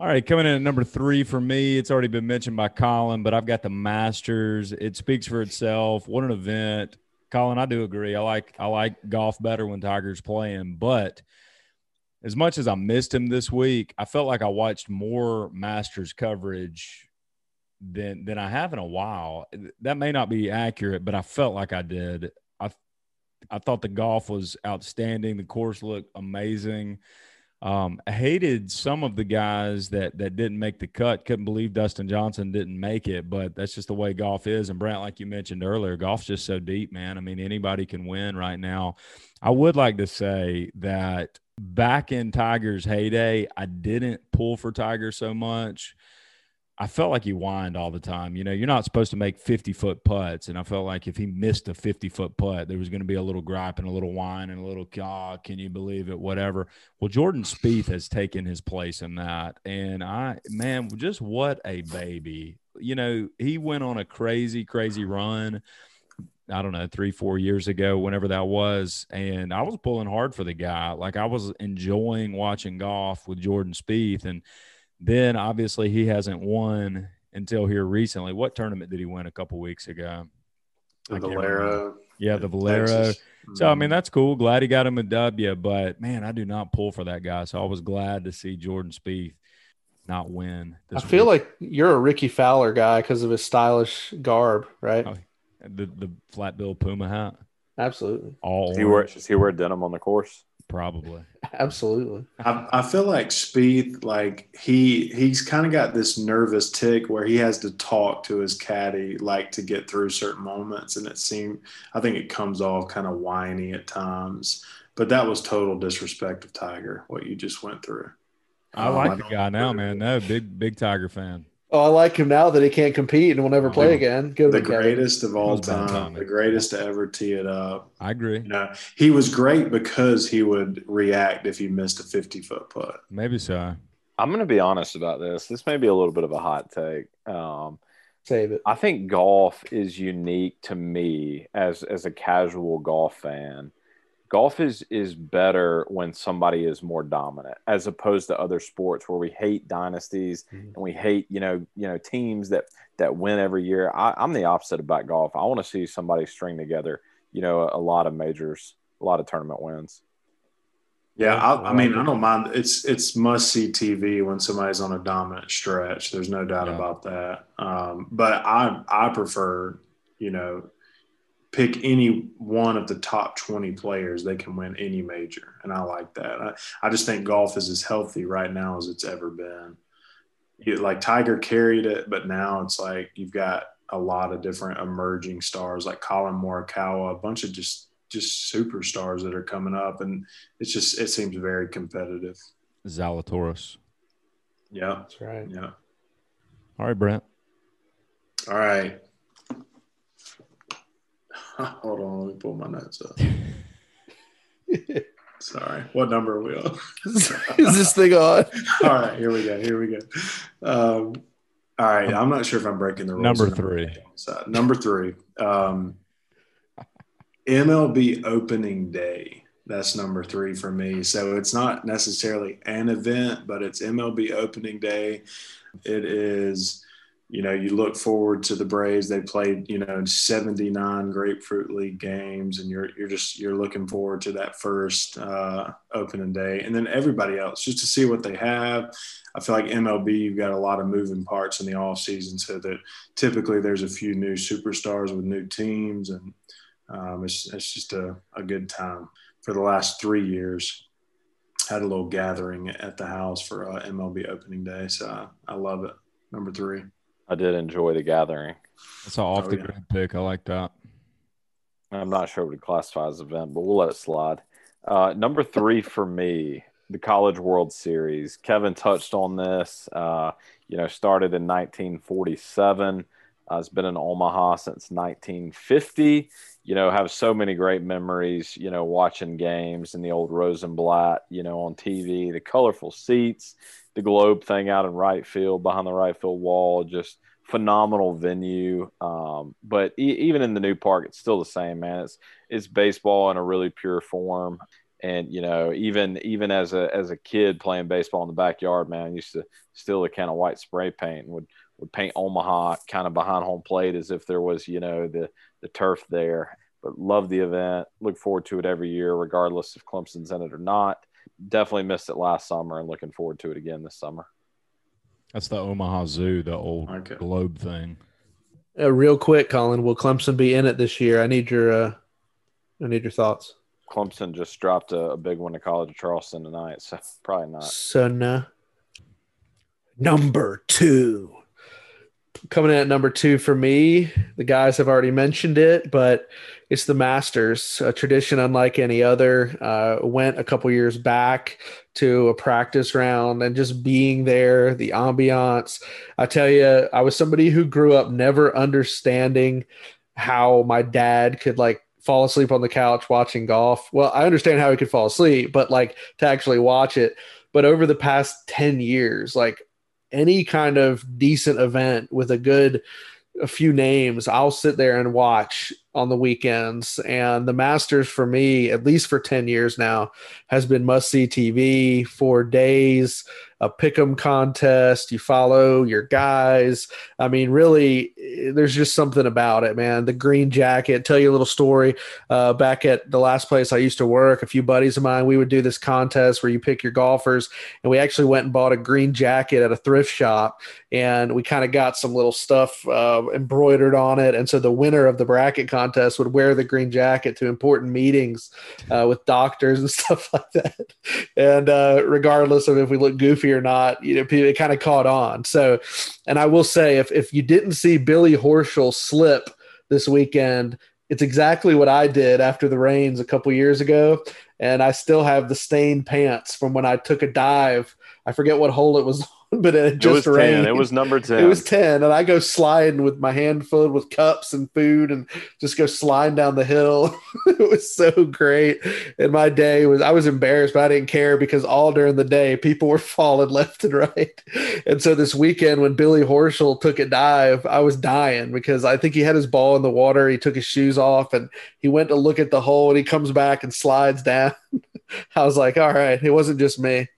All right, coming in at number three for me, it's already been mentioned by Colin, but I've got the Masters. It speaks for itself. What an event, Colin! I do agree. I like I like golf better when Tiger's playing, but as much as I missed him this week, I felt like I watched more Masters coverage than than I have in a while. That may not be accurate, but I felt like I did. I I thought the golf was outstanding. The course looked amazing. Um, I hated some of the guys that that didn't make the cut. Couldn't believe Dustin Johnson didn't make it, but that's just the way golf is. And Brant, like you mentioned earlier, golf's just so deep, man. I mean, anybody can win right now. I would like to say that back in Tiger's heyday, I didn't pull for Tiger so much. I felt like he whined all the time. You know, you're not supposed to make 50 foot putts. And I felt like if he missed a 50 foot putt, there was going to be a little gripe and a little whine and a little, oh, can you believe it? Whatever. Well, Jordan Spieth has taken his place in that. And I, man, just what a baby. You know, he went on a crazy, crazy run. I don't know, three, four years ago, whenever that was. And I was pulling hard for the guy. Like I was enjoying watching golf with Jordan Spieth. And, then obviously he hasn't won until here recently. What tournament did he win a couple weeks ago? The Valero. Yeah, the Valero. Texas. So I mean mm-hmm. that's cool. Glad he got him a W, but man, I do not pull for that guy. So I was glad to see Jordan Spieth not win. I feel week. like you're a Rickie Fowler guy because of his stylish garb, right? Oh, the the flat bill Puma hat, Absolutely. all Does he wear, orange, does he wear denim on the course? probably. Absolutely. I, I feel like Spieth, like he he's kind of got this nervous tick where he has to talk to his caddy, like to get through certain moments, and it seemed I think it comes off kind of whiny at times. But that was total disrespect of Tiger, what you just went through. I Um, like the guy now, man. with No, big big Tiger fan. Oh, I like him now that he can't compete and will never play again. Good The one, Kevin. greatest of all That time, the greatest to ever tee it up. I agree. You know, he was great because he would react if he missed a 50 foot putt. Maybe so. I'm going to be honest about this. This may be a little bit of a hot take. Um, Save it. I think golf is unique to me as as a casual golf fan golf is is better when somebody is more dominant as opposed to other sports where we hate dynasties mm-hmm. and we hate you know you know teams that that win every year I, i'm the opposite about golf i want to see somebody string together you know a, a lot of majors a lot of tournament wins yeah, I, I, mean, I don't mind. It's it's must see TV when somebody's on a dominant stretch. There's no doubt yeah. about that. Um, but I I prefer, you know, pick any one of the top 20 players. They can win any major, and I like that. I, I just think golf is as healthy right now as it's ever been. You, like Tiger carried it, but now it's like you've got a lot of different emerging stars like Collin Morikawa, a bunch of just just superstars that are coming up, and it's just it seems very competitive. Zalatoris. Yeah, that's right. Yeah. All right, Brant. All right. Hold on, let me pull my notes up. Sorry, what number are we on? Is this thing on? all right, here we go. Here we go. Um, all right, I'm not sure if I'm breaking the rules. Number three. Number three. Um, MLB opening day. That's number three for me. So it's not necessarily an event, but it's MLB opening day. It is, you know, you look forward to the Braves. They played, you know, 79 Grapefruit League games, and you're you're just you're looking forward to that first uh, opening day, and then everybody else just to see what they have. I feel like MLB, you've got a lot of moving parts in the off season, so that typically there's a few new superstars with new teams and um, it's, it's just a, a good time. For the last three years, had a little gathering at the house for uh, MLB opening day. So I, I, love it. Number three. I did enjoy the gathering. That's an off oh, the grid pick. I like that. I'm not sure what to classify as event, but we'll let it slide. Uh, number three for me, the College World Series. Kevin touched on this. Uh, you know, started in 1947. Uh, it's been in Omaha since 1950 you know, have so many great memories, you know, watching games in the old Rosenblatt, you know, on TV, the colorful seats, the globe thing out in right field behind the right field wall, just phenomenal venue. Um, but e- even in the new park, it's still the same, man. It's it's baseball in a really pure form. And you know, even even as a as a kid playing baseball in the backyard, man, I used to steal a can of white spray paint and would would paint Omaha kind of behind home plate as if there was, you know, the the turf there. But love the event. Look forward to it every year, regardless if Clemson's in it or not. Definitely missed it last summer and looking forward to it again this summer. That's the Omaha Zoo, the old okay. globe thing. Uh, real quick, Colin, will Clemson be in it this year? I need your uh, I need your thoughts. Clemson just dropped a, a big one to College of Charleston tonight, so probably not. So no. Number two coming in at number two for me, the guys have already mentioned it, but it's the Masters, a tradition unlike any other. Uh, went a couple years back to a practice round and just being there, the ambiance. I tell you, I was somebody who grew up never understanding how my dad could like fall asleep on the couch watching golf. Well, I understand how he could fall asleep, but like to actually watch it. But over the past 10 years, like any kind of decent event with a good a few names, I'll sit there and watch on the weekends. And the Masters for me, at least for 10 years now, has been must see TV for days a pick'em contest. You follow your guys. I mean, really, there's just something about it, man. The green jacket. Tell you a little story. Uh, back at the last place I used to work, a few buddies of mine, we would do this contest where you pick your golfers, and we actually went and bought a green jacket at a thrift shop, and we kind of got some little stuff uh, embroidered on it. And so the winner of the bracket contest would wear the green jacket to important meetings uh, with doctors and stuff like that. And uh, regardless of if we look goofy or not, you know, it kind of caught on. So, and I will say, if if you didn't see Billy Horschel slip this weekend, it's exactly what I did after the rains a couple years ago, and I still have the stained pants from when I took a dive. I forget what hole it was but it It just was rained. 10. It was number 10. It was 10 and I go sliding with my hand filled with cups and food and just go sliding down the hill. it was so great. And my day was I was embarrassed, but I didn't care because all during the day people were falling left and right. And so this weekend when Billy Horschel took a dive, I was dying because I think he had his ball in the water. He took his shoes off and he went to look at the hole and he comes back and slides down. I was like, all right, it wasn't just me.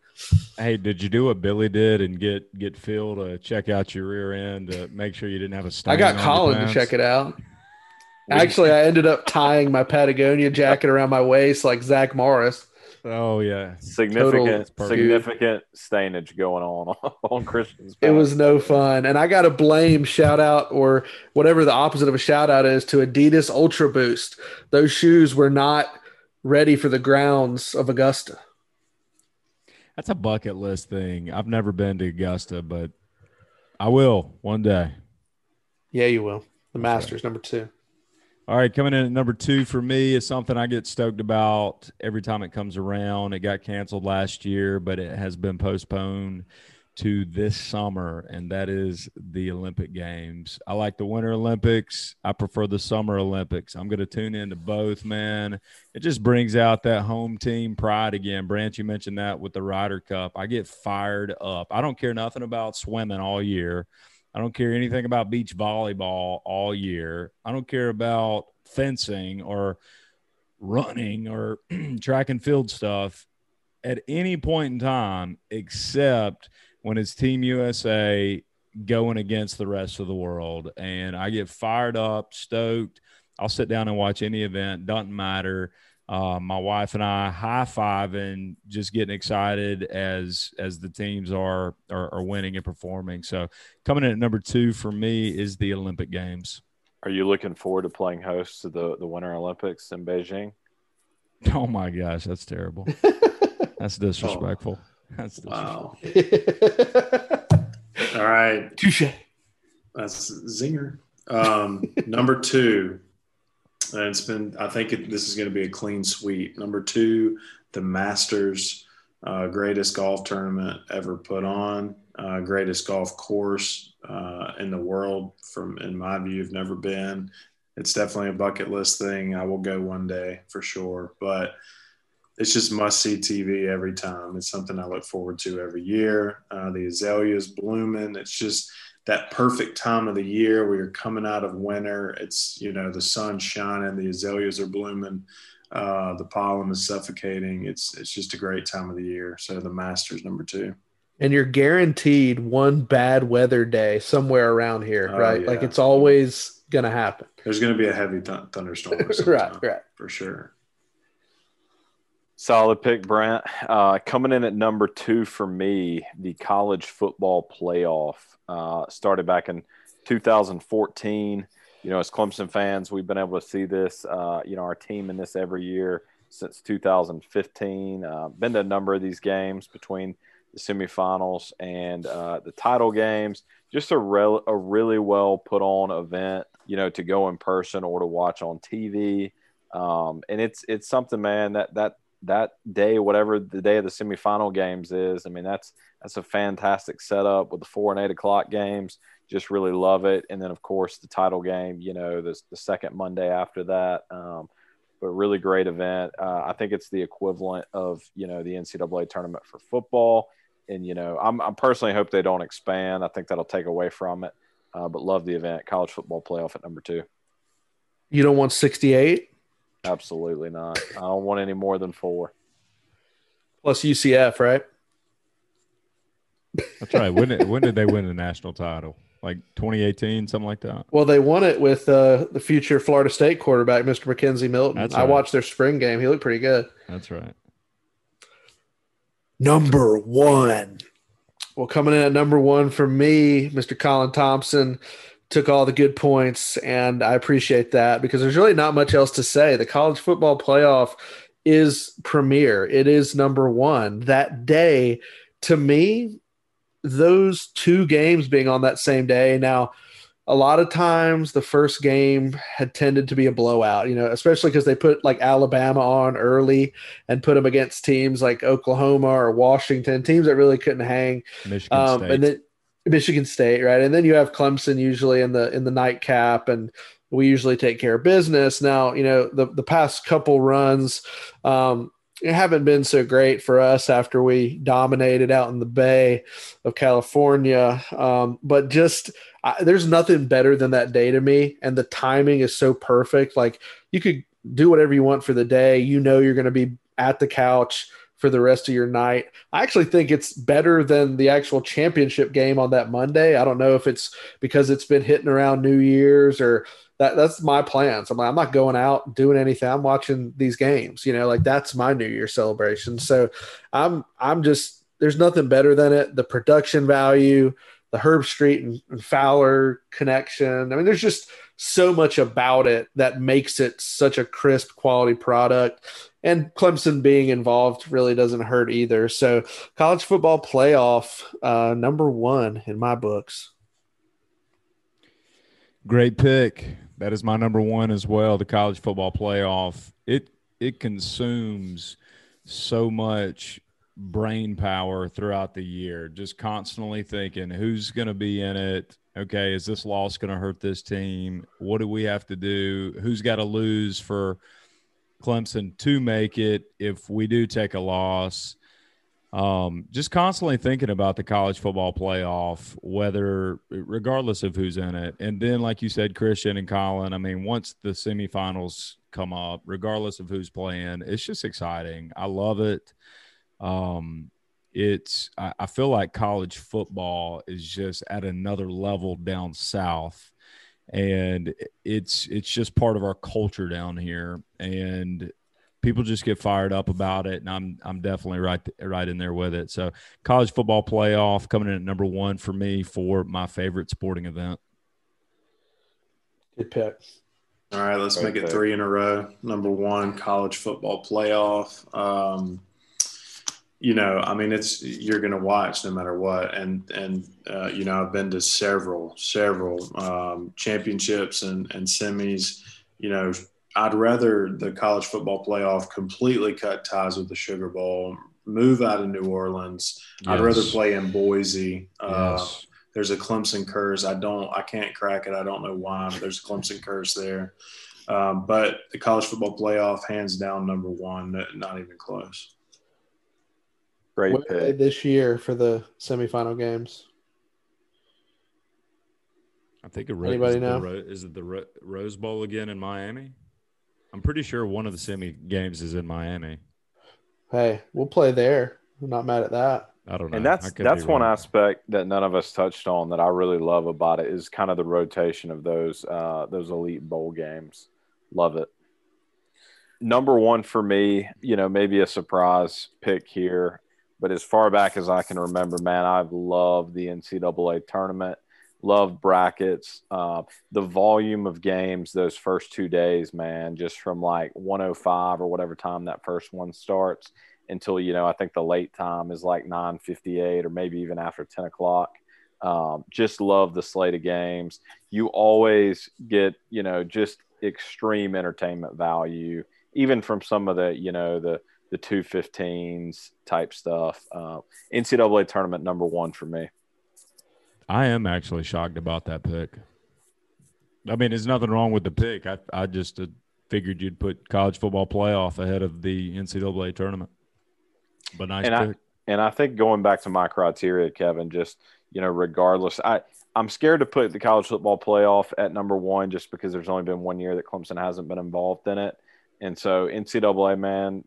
Hey, did you do what Billy did and get get Phil to check out your rear end to make sure you didn't have a stain? I got Colin to check it out. Actually, I ended up tying my Patagonia jacket around my waist like Zach Morris. Oh yeah, significant significant stainage going on on Christian's. It was no fun. And I got to blame shout out or whatever the opposite of a shout out is to Adidas Ultra Boost. Those shoes were not ready for the grounds of Augusta. That's a bucket list thing. I've never been to Augusta, but I will one day. Yeah, you will. The Masters, number two. All right, coming in at number two for me is something I get stoked about every time it comes around. It got canceled last year, but it has been postponed to this summer, and that is the Olympic Games. I like the Winter Olympics. I prefer the Summer Olympics. I'm going to tune into both, man. It just brings out that home team pride again. Brant, you mentioned that with the Ryder Cup. I get fired up. I don't care nothing about swimming all year. I don't care anything about beach volleyball all year. I don't care about fencing or running or track and field stuff at any point in time, except when it's Team USA going against the rest of the world. And I get fired up, stoked. I'll sit down and watch any event, doesn't matter. Uh, my wife and I high five and just getting excited as as the teams are, are are winning and performing. So coming in at number two for me is the Olympic Games. Are you looking forward to playing host to the the Winter Olympics in Beijing? Oh my gosh, that's terrible. That's disrespectful. That's disrespectful. Wow. All right. Touche. That's zinger. Um, number two, and it's been. I think it, this is going to be a clean sweep. Number two, the Masters, uh, greatest golf tournament ever put on, uh, greatest golf course uh, in the world. From in my view, have never been. It's definitely a bucket list thing. I will go one day for sure, but it's just must see TV every time. It's something I look forward to every year. Uh, the azaleas blooming. It's just that perfect time of the year where you're coming out of winter. It's, you know, the sun's shining, the azaleas are blooming, uh, the pollen is suffocating. It's, it's just a great time of the year. So the Masters number two. and you're guaranteed one bad weather day somewhere around here, Oh, right? yeah. Like it's always going to happen. There's going to be a heavy th- thunderstorm right, right. for sure. Solid pick, Brant. Uh, coming in at number two for me, the college football playoff uh, started back in 2014. You know, as Clemson fans, we've been able to see this. Uh, you know, our team in this every year since 2015. Uh, been to a number of these games between the semifinals and uh, the title games. Just a, rel- a really well put on event. You know, to go in person or to watch on TV. Um, and it's it's something, man. That that that day, whatever the day of the semifinal games is, I mean, that's that's a fantastic setup with the four and eight o'clock games. Just really love it. And then, of course, the title game. You know, the the second Monday after that. Um, but really great event. Uh, I think it's the equivalent of you know the NCAA tournament for football. And you know, I'm, I personally hope they don't expand. I think that'll take away from it. Uh, but love the event. College football playoff at number two. You don't want 68 Absolutely not. I don't want any more than four. plus UCF, right? That's right. When did, when did they win the national title? Like 2018, something like that. Well, they won it with uh, the future Florida State quarterback, Mr. Mackenzie Milton. That's I watched their spring game. He looked pretty good. That's right. Number one. Well, coming in at number one for me, Mr. Colin Thompson took all the good points, and I appreciate that because there's really not much else to say. The college football playoff is premier, it is number one. That day, to me, those two games being on that same day. Now, a lot of times the first game had tended to be a blowout, you know, especially because they put like Alabama on early and put them against teams like Oklahoma or Washington, teams that really couldn't hang. Michigan Um, State. and then Michigan State, right? And then you have Clemson usually in the in the nightcap, and we usually take care of business. Now, you know, the the past couple runs um, haven't been so great for us after we dominated out in the Bay of California. Um, but just I, there's nothing better than that day to me, and the timing is so perfect. Like you could do whatever you want for the day. You know, you're going to be at the couch for the rest of your night. I actually think it's better than the actual championship game on that Monday. I don't know if it's because it's been hitting around New Year's or that that's my plans. I'm like, I'm not going out doing anything. I'm watching these games, you know, like that's my New Year celebration. So I'm I'm just there's nothing better than it. The production value, the Herbstreit and, and Fowler connection. I mean, there's just so much about it that makes it such a crisp quality product and Clemson being involved really doesn't hurt either. So, college football playoff uh, number one in my books. Great pick. That is my number one as well. The college football playoff. It it consumes so much brain power throughout the year. Just constantly thinking who's going to be in it. Okay, is this loss going to hurt this team? What do we have to do? Who's got to lose for Clemson to make it if we do take a loss? um, just constantly thinking about the college football playoff, whether regardless of who's in it. And then, like you said, Christian and Colin, I mean, once the semifinals come up, regardless of who's playing, it's just exciting. I love it. Um, it's I, I feel like college football is just at another level down south. And it's it's just part of our culture down here. And people just get fired up about it, and I'm I'm definitely right right in there with it. So college football playoff coming in at number one for me for my favorite sporting event. Good pick. All right, let's Great make it pick. three in a row. Number one, college football playoff. Um, you know, I mean, it's you're going to watch no matter what, and and uh, you know, I've been to several several um, championships and and semis. You know, I'd rather the college football playoff completely cut ties with the Sugar Bowl, move out of New Orleans. I'd rather play in Boise. Uh, Yes. there's a Clemson curse. I don't, I can't crack it. I don't know why, but there's a Clemson curse there. Um, but the college football playoff, hands down, number one, not even close. Great Where pick. this year for the semifinal games? I think a ro- Anybody is it the know? ro- is it the ro- Rose Bowl again in Miami? I'm pretty sure one of the semi games is in Miami. Hey, we'll play there. I'm not mad at that. I don't know. And that's that's one wrong. aspect that none of us touched on that I really love about it is kind of the rotation of those uh, those elite bowl games. Love it. Number one for me, you know, maybe a surprise pick here, but as far back as I can remember, man, I've loved the NCAA tournament. Love brackets. Uh, the volume of games those first two days, man, just from like 105 or whatever time that first one starts until you know I think the late time is like 9:58 or maybe even after 10 o'clock. Um, just love the slate of games. You always get you know just extreme entertainment value, even from some of the you know the the 215s type stuff. Uh, NCAA tournament number one for me. I am actually shocked about that pick. I mean, there's nothing wrong with the pick. I I just uh, figured you'd put college football playoff ahead of the NCAA tournament. But nice And I- And I think going back to my criteria, Kevin, just you know, regardless, I I'm scared to put the college football playoff at number one just because there's only been one year that Clemson hasn't been involved in it, and so NCAA man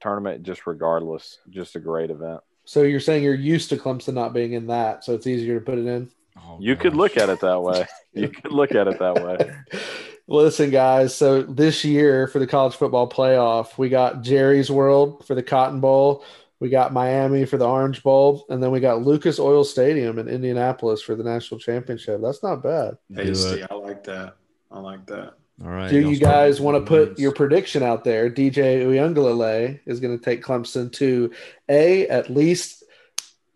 tournament, just regardless, just a great event. So you're saying you're used to Clemson not being in that, so it's easier to put it in. Oh, You could look at it that way. You could look at it that way. Listen, guys. So this year for the college football playoff, we got Jerry's World for the Cotton Bowl, we got Miami for the Orange Bowl, and then we got Lucas Oil Stadium in Indianapolis for the national championship. That's not bad. Do Tasty. I like that. I like that. All right. Do y'all you start guys want to put your prediction out there? DJ Uiagalelei is going to take Clemson to A, at least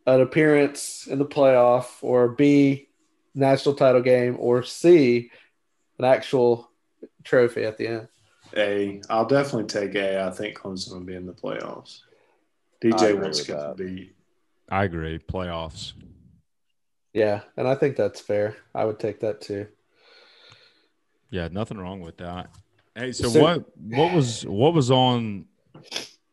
an appearance in the playoff, or B, national title game, or C, an actual trophy at the end? A. I'll definitely take A. I think Clemson will be in the playoffs. DJ wants to get with skip beat. I agree. Playoffs. Yeah, and I think that's fair. I would take that too. Yeah, nothing wrong with that. Hey, so, So- what what was what was on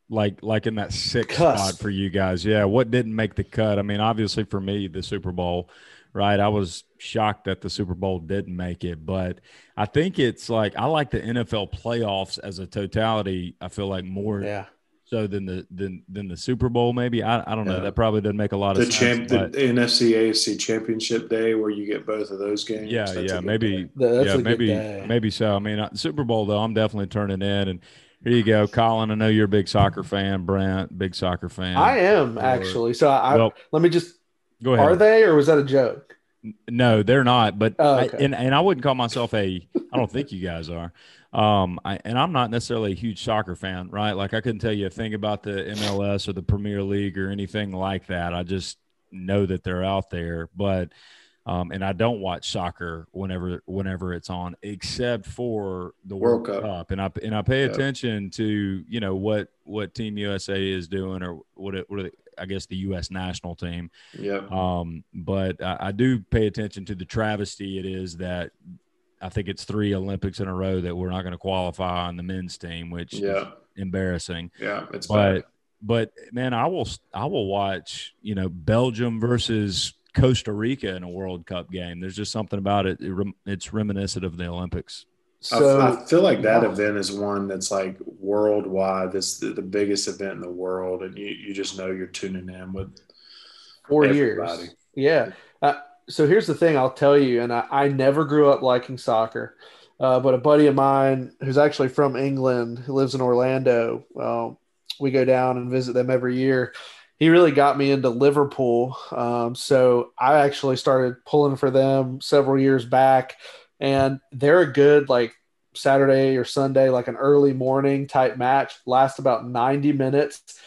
like like in that sixth Cusp. spot for you guys? Yeah, what didn't make the cut? I mean, obviously for me, the Super Bowl, right? I was shocked that the Super Bowl didn't make it, but I think it's like I like the NFL playoffs as a totality. I feel like more Yeah. So than the than than the Super Bowl. Maybe I, I don't know. Yeah. That probably doesn't make a lot The of champ, sense. the but NFC AFC Championship Day, where you get both of those games. yeah, that's yeah, maybe. That's yeah, maybe maybe so. I mean, uh, Super Bowl though, I'm definitely turning in. And here you go, Colin. I know you're a big soccer fan. Brant, big soccer fan. I am Or- actually. So I, Well, let me just. go ahead. Are they, or was that a joke? No, they're not. But Oh, I- and and I wouldn't call myself a. I don't think you guys are. Um, I, and I'm not necessarily a huge soccer fan, right? Like I couldn't tell you a thing about the MLS or the Premier League or anything like that. I just know that they're out there, but um, and I don't watch soccer whenever whenever it's on, except for the World, World Cup. Cup. and I and I pay attention to you know what what Team USA is doing or what it, what it, I guess the U.S. national team. Yeah. Um, but I, I do pay attention to the travesty it is that I think it's three Olympics in a row that we're not going to qualify on the men's team, which Yeah. is embarrassing. Yeah. It's But bad. but man, I will I will watch you know Belgium versus Costa Rica in a World Cup game. There's just something about it. it rem- it's reminiscent of the Olympics. I- So I, feel like that Wow. event is one that's like worldwide. This the, the biggest event in the world, and you, you just know you're tuning in with four everybody. years. Yeah. Uh, so here's the thing I'll tell you, and I, I never grew up liking soccer, uh, but a buddy of mine who's actually from England, who lives in Orlando, we go down and visit them every year. He really got me into Liverpool. Um, so I actually started pulling for them several years back, and they're a good, like, Saturday or Sunday, like an early morning type match, lasts about 90 minutes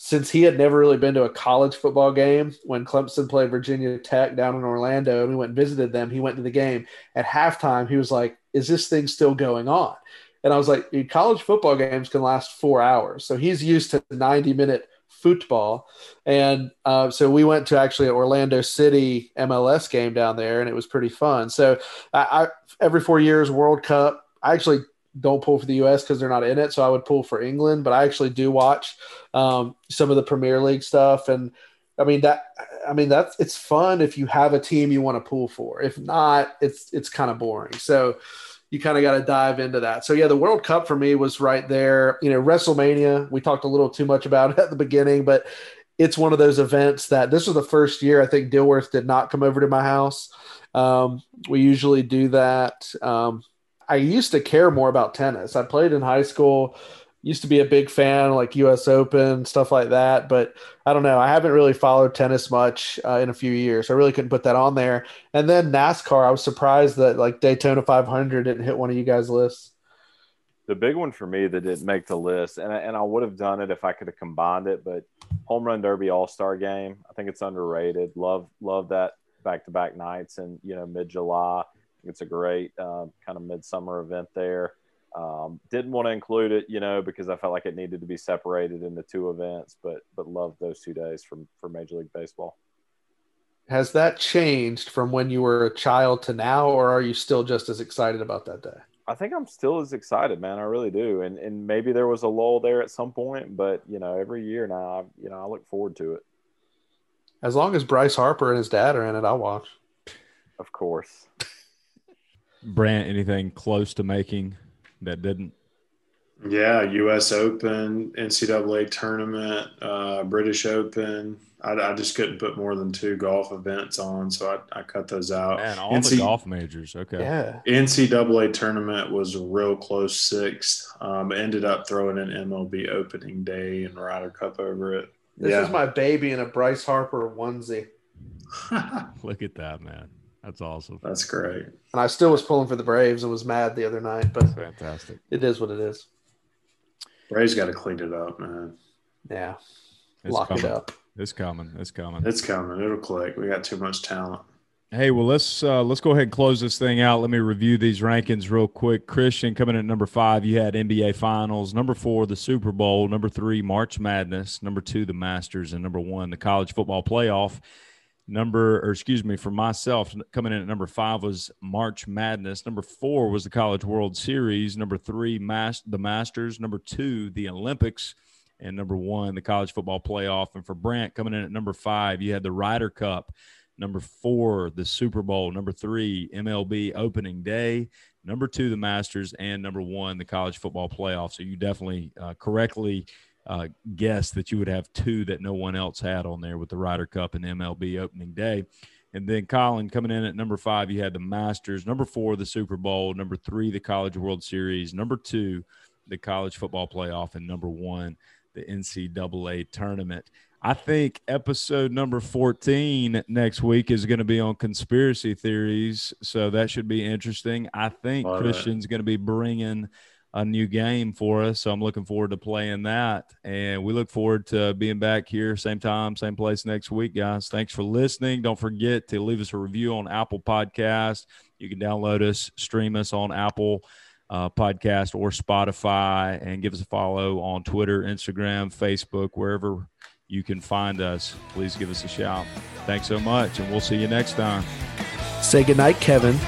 since he had never really been to a college football game when Clemson played Virginia Tech down in Orlando and we went and visited them, he went to the game. At halftime, he was like, Is this thing still going on? And I was like, College football games can last four hours. So he's used to 90 minute football. And uh, so we went to actually an Orlando City MLS game down there and it was pretty fun. So I, I every four years, World Cup, I actually don't pull for the US because they're not in it. So I would pull for England, but I actually do watch um, some of the Premier League stuff. And I mean that I mean that's it's fun if you have a team you want to pull for. If not, it's it's kind of boring. So you kind of got to dive into that. So yeah, the World Cup for me was right there. You know, WrestleMania, we talked a little too much about it at the beginning, but it's one of those events that this was the first year I think Dilworth did not come over to my house. Um, we usually do that. Um, I used to care more about tennis. I played in high school, used to be a big fan, like US Open, stuff like that. But I don't know. I haven't really followed tennis much uh, in a few years. I really couldn't put that on there. And then NASCAR, I was surprised that like Daytona 500 didn't hit one of you guys' lists. The big one for me that didn't make the list, and I, and I would have done it if I could have combined it, but Home Run Derby All Star Game. I think it's underrated. Love love that back to back nights and you know mid July. It's a great uh, kind of midsummer event there. Um, didn't want to include it, you know, because I felt like it needed to be separated into two events, but but loved those two days from for Major League Baseball. Has that changed from when you were a child to now, or are you still just as excited about that day? I think I'm still as excited, man. I really do. And and maybe there was a lull there at some point, but you know, every year now, I, you know, I look forward to it. As long as Bryce Harper and his dad are in it, I'll watch. Of course. Brant, anything close to making that didn't? Yeah, U.S. Open, NCAA tournament, uh, British Open. I, I just couldn't put more than two golf events on, so I, I cut those out. And all the golf majors. Okay. Yeah. NCAA tournament was a real close sixth. Um, ended up throwing an MLB opening day and Ryder Cup over it. This yeah. is my baby in a Bryce Harper onesie. Look at that, man. That's awesome. That's great. And I still was pulling for the Braves and was mad the other night, but Fantastic. it is what it is. Ray's got to clean it up, man. Yeah. It's Lock coming. it up. It's coming. It's coming. It's coming. It'll click. We got too much talent. Hey, well let's uh, let's go ahead and close this thing out. Let me review these rankings real quick. Christian coming in at number five, you had NBA Finals. Number four, the Super Bowl. Number three, March Madness. Number two, the Masters, and number one, the College Football Playoff. Number, or excuse me, for myself, coming in at number five was March Madness. Number four was the College World Series. Number three, Mas- the Masters. Number two, the Olympics. And number one, the College Football Playoff. And for Brant, coming in at number five, you had the Ryder Cup. Number four, the Super Bowl. Number three, MLB opening day. Number two, the Masters. And number one, the college football playoff. So you definitely uh, correctly uh, guessed that you would have two that no one else had on there with the Ryder Cup and MLB opening day. And then Colin coming in at number five, you had the Masters. Number four, the Super Bowl. Number three, the College World Series. Number two, the college football playoff. And number one, the NCAA tournament. I think episode number 14 next week is going to be on conspiracy theories. So that should be interesting. I think All Christian's right. going to be bringing a new game for us. So I'm looking forward to playing that. And we look forward to being back here, same time, same place next week, guys. Thanks for listening. Don't forget to leave us a review on Apple Podcast. You can download us, stream us on Apple uh, Podcast or Spotify, and give us a follow on Twitter, Instagram, Facebook, wherever you can find us, please give us a shout. Thanks so much, and we'll see you next time. Say goodnight, Kevin.